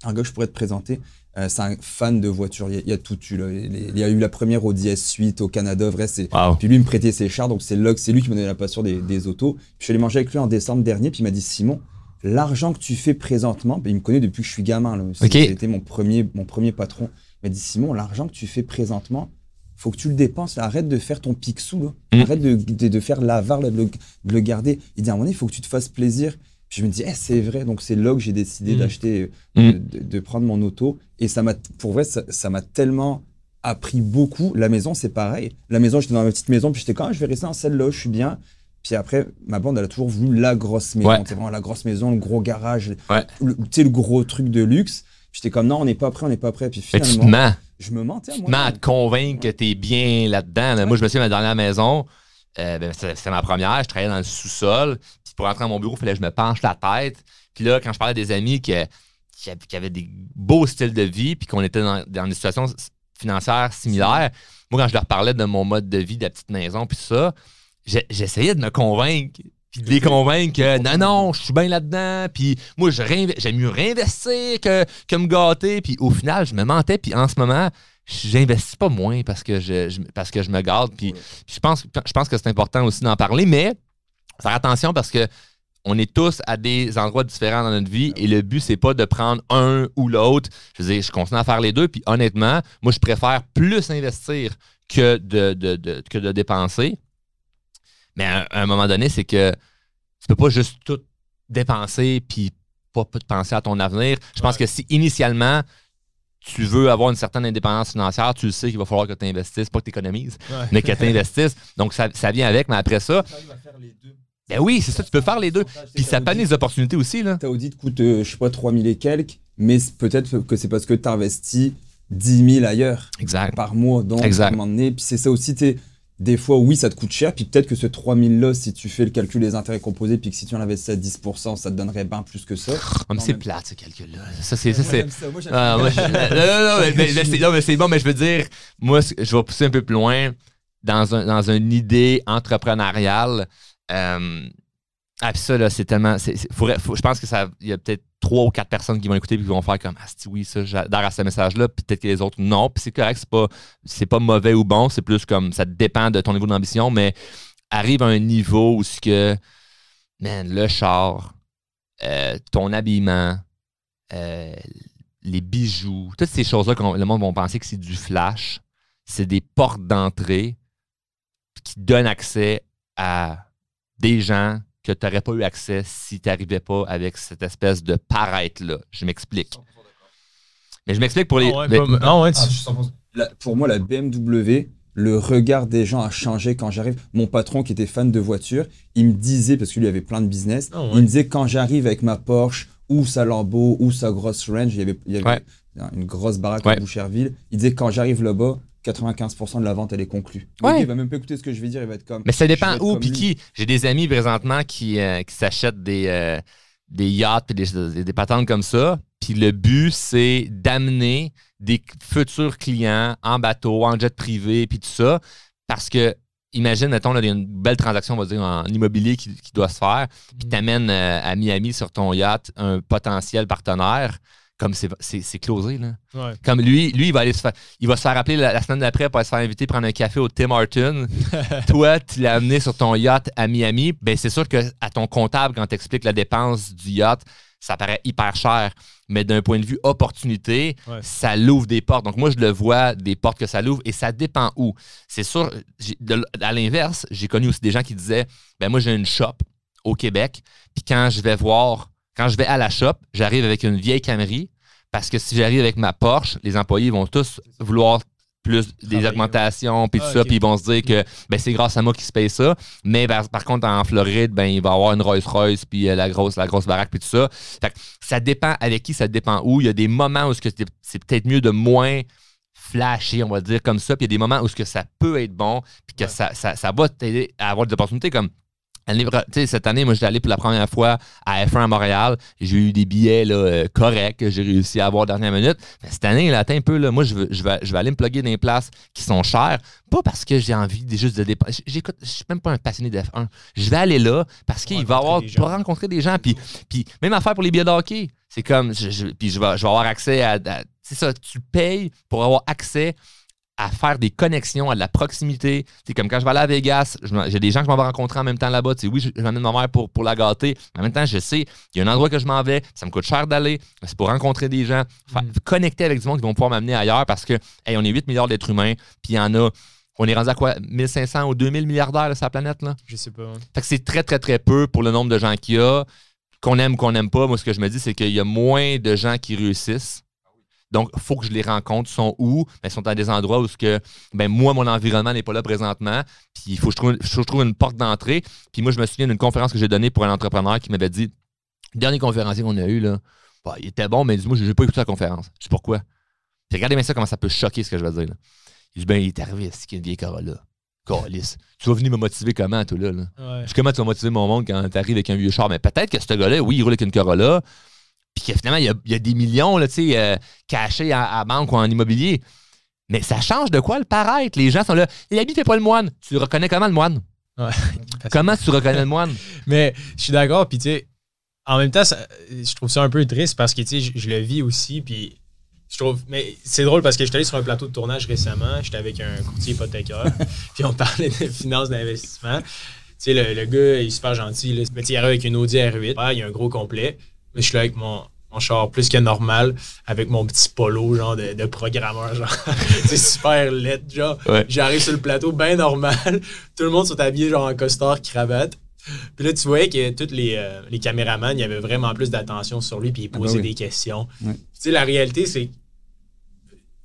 un gars que je pourrais te présenter, euh, c'est un fan de voitures, il y, a- tout eu. Là. Il y a eu la première Audi S8 au Canada, vrai, c'est... Wow. Puis lui il me prêtait ses chars, donc c'est c'est lui qui m'a donné la passion des, des autos. Puis je suis allé manger avec lui en décembre dernier, puis il m'a dit Simon, l'argent que tu fais présentement, il me connaît depuis que je suis gamin, là. C'est- Ok. c'était mon premier, mon premier patron. Il m'a dit Simon, l'argent que tu fais présentement, faut que tu le dépenses, là. arrête de faire ton là. Mm. arrête de, de, de faire l'avare, de, le, de le garder. Il dit à un moment donné, il faut que tu te fasses plaisir. Puis je me dis, eh, c'est vrai, donc c'est là que j'ai décidé Mm. d'acheter, Mm. euh, de, de prendre mon auto. Et ça m'a, pour vrai, ça m'a tellement appris beaucoup. La maison, c'est pareil. La maison, j'étais dans ma petite maison, puis j'étais quand je vais rester dans celle-là, je suis bien. Puis après, ma bande, elle a toujours voulu la grosse maison. Ouais. C'est vraiment la grosse maison, le gros garage, Ouais. le- le gros truc de luxe. J'étais comme, non, on n'est pas prêt, on n'est pas prêt. Puis que tu te finalement, mens. je me mentais à Tu te moi. mens à te convaincre que t'es bien là-dedans. là. Moi, je me souviens, ma dernière maison, euh, ben, c'était ma première. Je travaillais dans le sous-sol. Puis pour rentrer dans mon bureau, il fallait que je me penche la tête. Puis là, quand je parlais à des amis qui, qui, avaient- qui avaient des beaux styles de vie, puis qu'on était dans, dans des situations financières similaires, moi, quand je leur parlais de mon mode de vie, de la petite maison, puis ça, j'essayais de me convaincre. Puis de les convaincre que non, non, je suis bien là-dedans. Puis moi, j'aime mieux réinvestir que, que me gâter. Puis au final, je me mentais. Puis en ce moment, j'investis pas moins parce que je, je- parce que je me garde. Puis je pense, je pense que c'est important aussi d'en parler, mais faire attention parce que on est tous à des endroits différents dans notre vie et le but, c'est pas de prendre un ou l'autre. Je veux dire, je continue à faire les deux. Puis honnêtement, moi, je préfère plus investir que de, de- de- que de dépenser. Mais à, à un moment donné, c'est que tu peux pas juste tout dépenser puis pas, pas penser à ton avenir. Je pense que si initialement, tu veux avoir une certaine indépendance financière, tu le sais qu'il va falloir que tu investisses, pas que tu économises, Ouais. mais que tu investisses. Donc, ça, ça vient avec, mais après ça, ben oui, c'est ça, tu peux faire les deux. Puis ça panne les opportunités aussi, là. Ta audit coûte, euh, je sais pas, 3000 et quelques, mais peut-être que c'est parce que tu investis 10 000 ailleurs Exact. par mois. Donc, Exact. à un moment donné, puis c'est ça aussi, t'es- des fois, oui, ça te coûte cher, puis peut-être que ce 3000 là, si tu fais le calcul des intérêts composés, puis que si tu en investis à 10%, ça te donnerait bien plus que ça. Ah, mais c'est même- plate, ce calcul-là. Ça, c'est. ça, c'est- Moi, ça, Ah, ça. moi, je- non, non, non, mais, c'est, non, mais c'est bon, mais je veux dire, moi, je vais pousser un peu plus loin dans, un, dans une idée entrepreneuriale. Euh, ah, puis ça, là, c'est tellement. je pense que ça. Il y a peut-être trois ou quatre personnes qui vont écouter et qui vont faire comme Ah, oui, ça, j'adhère à ce message-là. Puis peut-être que les autres, non. Puis c'est correct, c'est pas, c'est pas mauvais ou bon. C'est plus comme ça dépend de ton niveau d'ambition, mais arrive à un niveau où ce que. Man, le char, euh, ton habillement, euh, les bijoux, toutes ces choses-là que le monde va penser que c'est du flash, c'est des portes d'entrée qui donnent accès à des gens que tu n'aurais pas eu accès si tu n'arrivais pas avec cette espèce de paraître-là. Je m'explique. Mais je m'explique pour les. Ah ouais, ah ouais, tu- Ah, je suis 100%. La- pour moi, la BMW, le regard des gens a changé quand j'arrive. Mon patron, qui était fan de voitures, il me disait, parce qu'il lui avait plein de business, Ah ouais. il me disait quand j'arrive avec ma Porsche ou sa Lambo ou sa grosse Range, il y avait, il y avait Ouais. une grosse baraque Ouais. à Boucherville, il disait quand j'arrive là-bas, 95% de la vente, elle est conclue. Le Ouais. gars, il va même pas écouter ce que je vais dire, il va être comme. Mais ça dépend où puis qui. J'ai des amis présentement qui, euh, qui s'achètent des, euh, des yachts et des, des, des patentes comme ça. Puis le but, c'est d'amener des futurs clients en bateau, en jet privé, puis tout ça. Parce que, imagine, mettons, là, il y a une belle transaction, on va dire, en immobilier qui, qui doit se faire. Puis tu amènes à Miami sur ton yacht un potentiel partenaire. Comme c'est- c'est c'est closé, là. ouais. Comme lui, lui, il va aller se faire, il va se faire appeler la, la semaine d'après pour aller se faire inviter prendre un café au Tim Horton. Toi, tu l'as amené sur ton yacht à Miami. Ben, c'est sûr que à ton comptable, quand tu expliques la dépense du yacht, ça paraît hyper cher. Mais d'un point de vue opportunité, Ouais. ça l'ouvre des portes. Donc, moi, je le vois, des portes que ça l'ouvre, et ça dépend où. C'est sûr, j'ai- de l- à l'inverse, j'ai connu aussi des gens qui disaient ben moi, j'ai une shop au Québec, puis quand je vais voir, quand je vais à la shop, j'arrive avec une vieille Camry, parce que si j'arrive avec ma Porsche, les employés vont tous vouloir plus des augmentations, puis tout Ah, ça, puis ils vont se dire que ben, c'est grâce à moi qu'ils se payent ça. Mais par, par contre, en Floride, ben, il va y avoir une Rolls-Royce, puis euh, la grosse, la grosse baraque, puis tout ça. Fait que ça dépend avec qui, ça dépend où. Il y a des moments où ce que c'est c'est peut-être mieux de moins flasher, on va dire comme ça. Puis il y a des moments où ce que ça peut être bon, puis que Ouais. ça, ça, ça va t'aider à avoir des opportunités comme. Cette année, moi, j'étais allé pour la première fois à F1 à Montréal. J'ai eu des billets là, euh, corrects que j'ai réussi à avoir dernière minute. Mais cette année, là, un peu, là, moi, je, veux- je, vais, je vais aller me plugger dans des places qui sont chères. Pas parce que j'ai envie de juste de dépenser. J'écoute, je suis même pas un passionné de F1. Je vais aller là parce qu'il va avoir rencontrer des gens. pour rencontrer des gens. Puis, puis même affaire pour les billets de hockey. C'est comme, je, je- puis je vais, je vais avoir accès à, à- c'est ça, tu payes pour avoir accès à faire des connexions, à de la proximité. C'est comme quand je vais aller à Vegas, j'ai des gens que je m'en vais rencontrer en même temps là-bas. Oui, je, je m'amène ma mère pour, pour la gâter, mais en même temps, je sais, il y a un endroit que je m'en vais, ça me coûte cher d'aller, c'est pour rencontrer des gens, faire- Mm. connecter avec du monde qui vont pouvoir m'amener ailleurs parce que, hey, on est 8 milliards d'êtres humains, puis il y en a, on est rendu à quoi, 1500 ou 2000 milliardaires, sur la planète, là? Je sais pas. hein. Fait que c'est très, très, très peu pour le nombre de gens qu'il y a. Qu'on aime ou qu'on n'aime pas, moi, ce que je me dis, c'est qu'il y a moins de gens qui réussissent. Donc, il faut que je les rencontre. Ils sont où? Ben, ils sont à des endroits où ce que, ben, moi, mon environnement n'est pas là présentement. Puis il faut que je trouve, faut que je trouve une porte d'entrée. Puis moi, je me souviens d'une conférence que j'ai donnée pour un entrepreneur qui m'avait dit le dernier conférencier qu'on a eu, là, bah, il était bon, mais dis-moi, je n'ai pas écouté la conférence. Je sais pourquoi? Puis regardez bien ça, comment ça peut choquer ce que je vais dire. là. Il dit ben, il est arrivé, c'est qu'il y a une vieille Corolla. Calice. Tu vas venir me motiver comment, toi, là? là? Ouais. Puis comment tu vas motiver mon monde quand tu arrives avec un vieux char? Mais peut-être que ce gars-là, oui, il roule avec une Corolla, puis que finalement, il y a, il y a des millions là, tu sais, euh, cachés à, à banque ou en immobilier. Mais ça change de quoi le paraître? Les gens sont là. L'habit fait pas le moine. Tu le reconnais comment le moine? Ouais. Comment tu reconnais le moine? Mais je suis d'accord, puis tu sais, en même temps, ça- je trouve ça un peu triste parce que tu sais, je, je le vis aussi, puis je trouve. Mais c'est drôle parce que j'étais allé sur un plateau de tournage récemment, j'étais avec un courtier hypothécaire, puis on parlait de finances d'investissement. Tu sais, le, le gars, il est super gentil, là. Mais tu sais, il arrive avec une Audi R8, Ouais, il y a un gros complet. Mais je suis là avec mon, mon char plus que normal, avec mon petit polo, genre de, de programmeur, genre. c'est super laid, genre. Ouais. J'arrive sur le plateau, bien normal. Tout le monde sont habillés, genre en costard, cravate. Puis là, tu voyais que tous les, euh, les caméramans, il y avait vraiment plus d'attention sur lui, puis ils Ah bah posaient oui. des questions. Ouais. Tu sais, la réalité, c'est.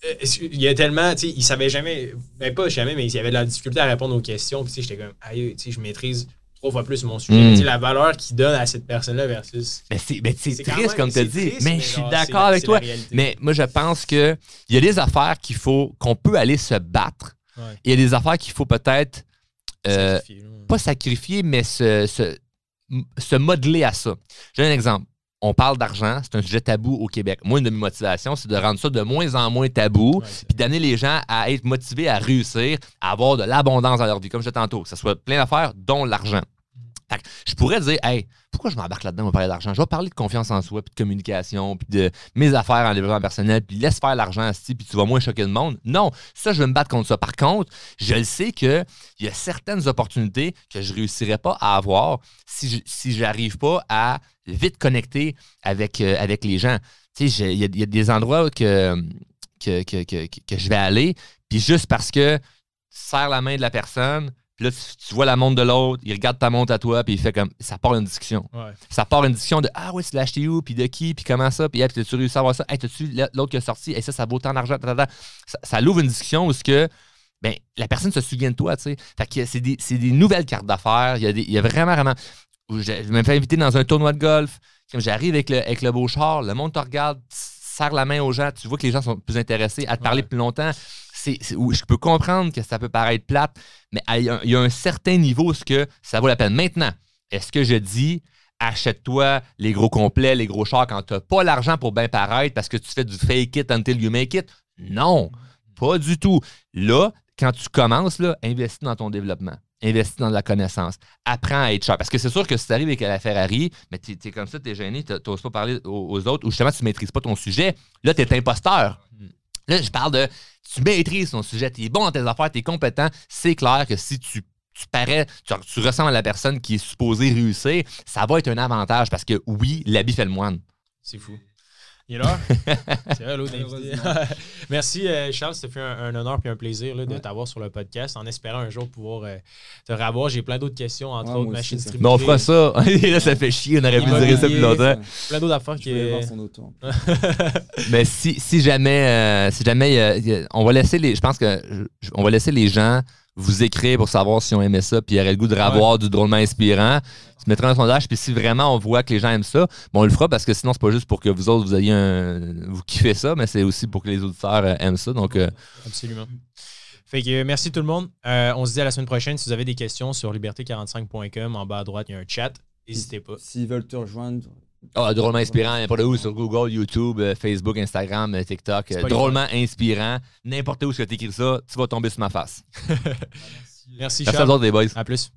euh, Il y a tellement, tu sais, il savait jamais, ben pas jamais, mais il y avait de la difficulté à répondre aux questions. Puis tu sais, j'étais comme, aïe, tu sais, je maîtrise trois fois plus mon sujet. Mm. La valeur qu'il donne à cette personne-là versus. Mais c'est mais c'est quand triste, comme tu as dit. mais je suis d'accord avec toi. Mais moi, je pense qu'il y a des affaires qu'il faut, qu'on peut aller se battre. Ouais. Il y a des affaires qu'il faut peut-être euh, Sacrifier, pas sacrifier, mais se, se, se modeler à ça. J'ai un exemple. On parle d'argent, c'est un sujet tabou au Québec. Moi, une de mes motivations, c'est de rendre ça de moins en moins tabou, Ouais, puis d'amener les gens à être motivés à réussir, à avoir de l'abondance dans leur vie, comme je disais tantôt, que ce soit plein d'affaires, dont l'argent. Fait que je pourrais dire, hey, pourquoi je m'embarque là-dedans, on va parler d'argent? Je vais parler de confiance en soi, puis de communication, puis de mes affaires en développement personnel, puis laisse faire l'argent, asti, puis tu vas moins choquer le monde. Non, ça, je vais me battre contre ça. Par contre, je le sais qu'il y a certaines opportunités que je ne réussirais pas à avoir si je si j'arrive pas à vite connecter avec, euh, avec les gens. Tu sais, il y, a- il y a des endroits que, que, que, que, que je vais aller, puis juste parce que tu serres la main de la personne, puis là, tu, tu vois la montre de l'autre, il regarde ta montre à toi, puis il fait comme. Ça part une discussion. Ouais. Ça part une discussion de Ah oui, tu l'as acheté où, puis de qui, puis comment ça, puis hey, t'as-tu réussi à avoir ça, hey, t'as-tu l'autre qui a sorti, et ça, ça vaut tant d'argent, ça, ça l'ouvre une discussion où ce que. Ben, la personne se souvient de toi, tu sais. Fait que c'est des, nouvelles cartes d'affaires. Il y, a des- il y a vraiment, vraiment. Je me fais inviter dans un tournoi de golf. J'arrive avec le, avec le beau char, le monde te regarde, serre la main aux gens, tu vois que les gens sont plus intéressés à te parler Ouais. plus longtemps. Je peux comprendre que ça peut paraître plate, mais il y a un- il y a un certain niveau où ce que ça vaut la peine. Maintenant, est-ce que je dis achète-toi les gros complets, les gros chars quand tu n'as pas l'argent pour bien paraître parce que tu fais du fake it until you make it? Non, pas du tout. Là, quand tu commences, là, investis dans ton développement. Investis dans de la connaissance. Apprends à être cher. Parce que c'est sûr que si tu arrives avec la Ferrari, mais tu es, comme ça, tu es gêné, tu n'oses pas parler aux, autres, ou justement tu ne maîtrises pas ton sujet, là, tu es imposteur. Là, je parle de tu maîtrises ton sujet, tu es bon dans tes affaires, tu es compétent. C'est clair que si tu, tu parais, tu, tu ressembles à la personne qui est supposée réussir, ça va être un avantage parce que oui, l'habit fait le moine. C'est fou. Il est là. C'est vrai, l'autre. Merci, euh, Charles. Ça fait un, un honneur et un plaisir là, de Ouais. t'avoir sur le podcast en espérant un jour pouvoir euh, te revoir. J'ai plein d'autres questions, entre Ouais, autres machines ça. Mais on fera ça. là, ça fait chier, on aurait pu dire ça plus longtemps. Plein d'autres affaires qui. son auto. Mais si, si jamais, euh, si jamais euh, on va laisser les, je pense que je- on va laisser les gens vous écrire pour savoir si on aimait ça, puis il y aurait le goût de revoir du drôlement inspirant. Se mettre un sondage, puis si vraiment on voit que les gens aiment ça, bon, on le fera parce que sinon c'est pas juste pour que vous autres vous ayez un, vous kiffez ça, mais c'est aussi pour que les auditeurs euh, aiment ça. Donc, euh, Absolument. Fait que merci tout le monde. Euh, on se dit à la semaine prochaine. Si vous avez des questions sur liberté45.com, en bas à droite, il y a un chat. N'hésitez pas. S'ils veulent te rejoindre, ah, drôlement inspirant, n'importe où, sur Google, YouTube, euh, Facebook, Instagram, euh, TikTok, euh, drôlement inspirant, n'importe où ce que tu écris ça, tu vas tomber sur ma face. Merci, Merci à Charles. vous autres, les boys. À plus.